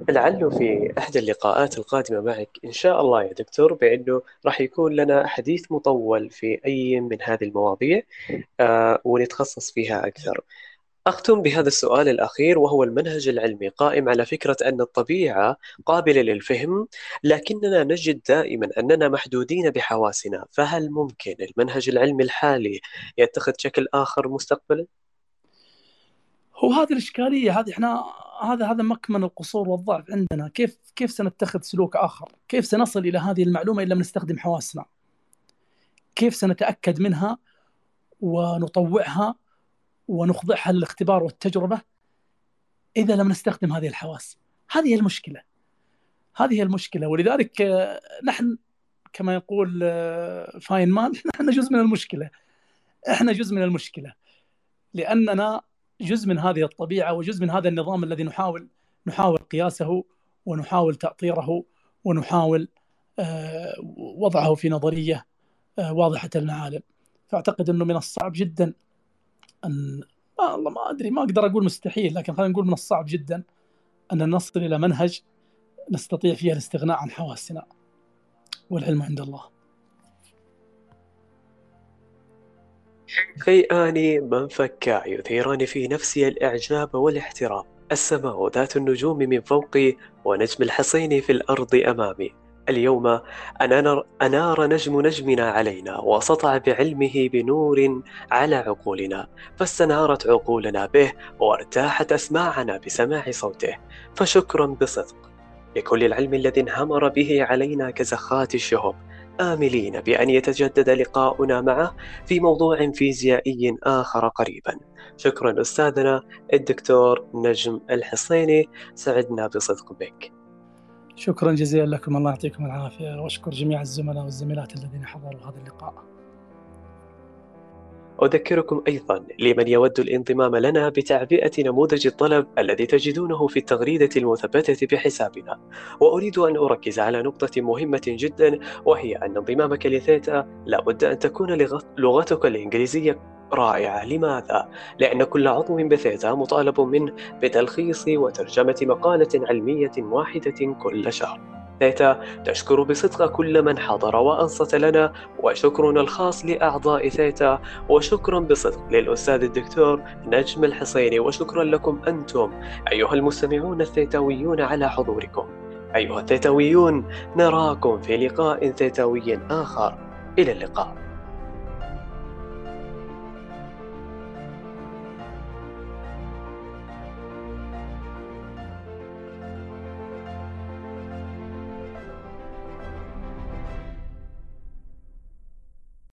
لعله في إحدى اللقاءات القادمة معك إن شاء الله يا دكتور بأنه راح يكون لنا حديث مطول في أي من هذه المواضيع آه ونتخصص فيها أكثر. أختم بهذا السؤال الأخير وهو المنهج العلمي قائم على فكرة أن الطبيعة قابلة للفهم لكننا نجد دائما أننا محدودين بحواسنا فهل ممكن المنهج العلمي الحالي يتخذ شكل آخر مستقبلا؟ هو هذه الإشكالية هذه إحنا هذا هذا مكمن القصور والضعف عندنا كيف كيف سنتخذ سلوك آخر؟ كيف سنصل إلى هذه المعلومة إن لم نستخدم حواسنا؟ كيف سنتأكد منها ونطوعها ونخضعها للاختبار والتجربة إذا لم نستخدم هذه الحواس. هذه هي المشكلة. هذه هي المشكلة. ولذلك آه، نحن كما يقول آه، فاينمان نحن جزء من المشكلة. إحنا جزء من المشكلة. لأننا جزء من هذه الطبيعة وجزء من هذا النظام الذي نحاول نحاول قياسه ونحاول تأطيره ونحاول آه، وضعه في نظرية واضحة المعالم فأعتقد أنه من الصعب جدا ان والله ما أدري ما أقدر أقول مستحيل لكن خلينا نقول من الصعب جدا أن نصل إلى منهج نستطيع فيها الاستغناء عن حواسنا والعلم عند الله. شيئان من فكا يثيران في نفسي الإعجاب والاحترام السماء ذات النجوم من فوقي ونجم الحصين في الأرض أمامي. اليوم أنار, نجم نجمنا علينا وسطع بعلمه بنور على عقولنا فاستنارت عقولنا به وارتاحت أسماعنا بسماع صوته فشكرا بصدق. لكل العلم الذي انهمر به علينا كزخات الشهب آملين بأن يتجدد لقاؤنا معه في موضوع فيزيائي آخر قريبا. شكرا أستاذنا الدكتور نجم الحصيني سعدنا بصدق بك. شكرا جزيلا لكم. الله يعطيكم العافية. وأشكر جميع الزملاء والزميلات الذين حضروا هذا اللقاء. أذكركم أيضا لمن يود الانضمام لنا بتعبئة نموذج الطلب الذي تجدونه في التغريدة المثبتة بحسابنا. وأريد أن أركز على نقطة مهمة جدا وهي أن انضمامك لثيتا لا بد أن تكون لغتك الإنجليزية رائعة. لماذا؟ لأن كل عضو بثيتا مطالب منه بتلخيص وترجمة مقالة علمية واحدة كل شهر. ثيتا تشكر بصدق كل من حضر وأنصت لنا وشكرنا الخاص لأعضاء ثيتا وشكرا بصدق للأستاذ الدكتور نجم الحصيني وشكرا لكم أنتم أيها المستمعون الثيتاويون على حضوركم. أيها الثيتاويون نراكم في لقاء ثيتاوي آخر. إلى اللقاء.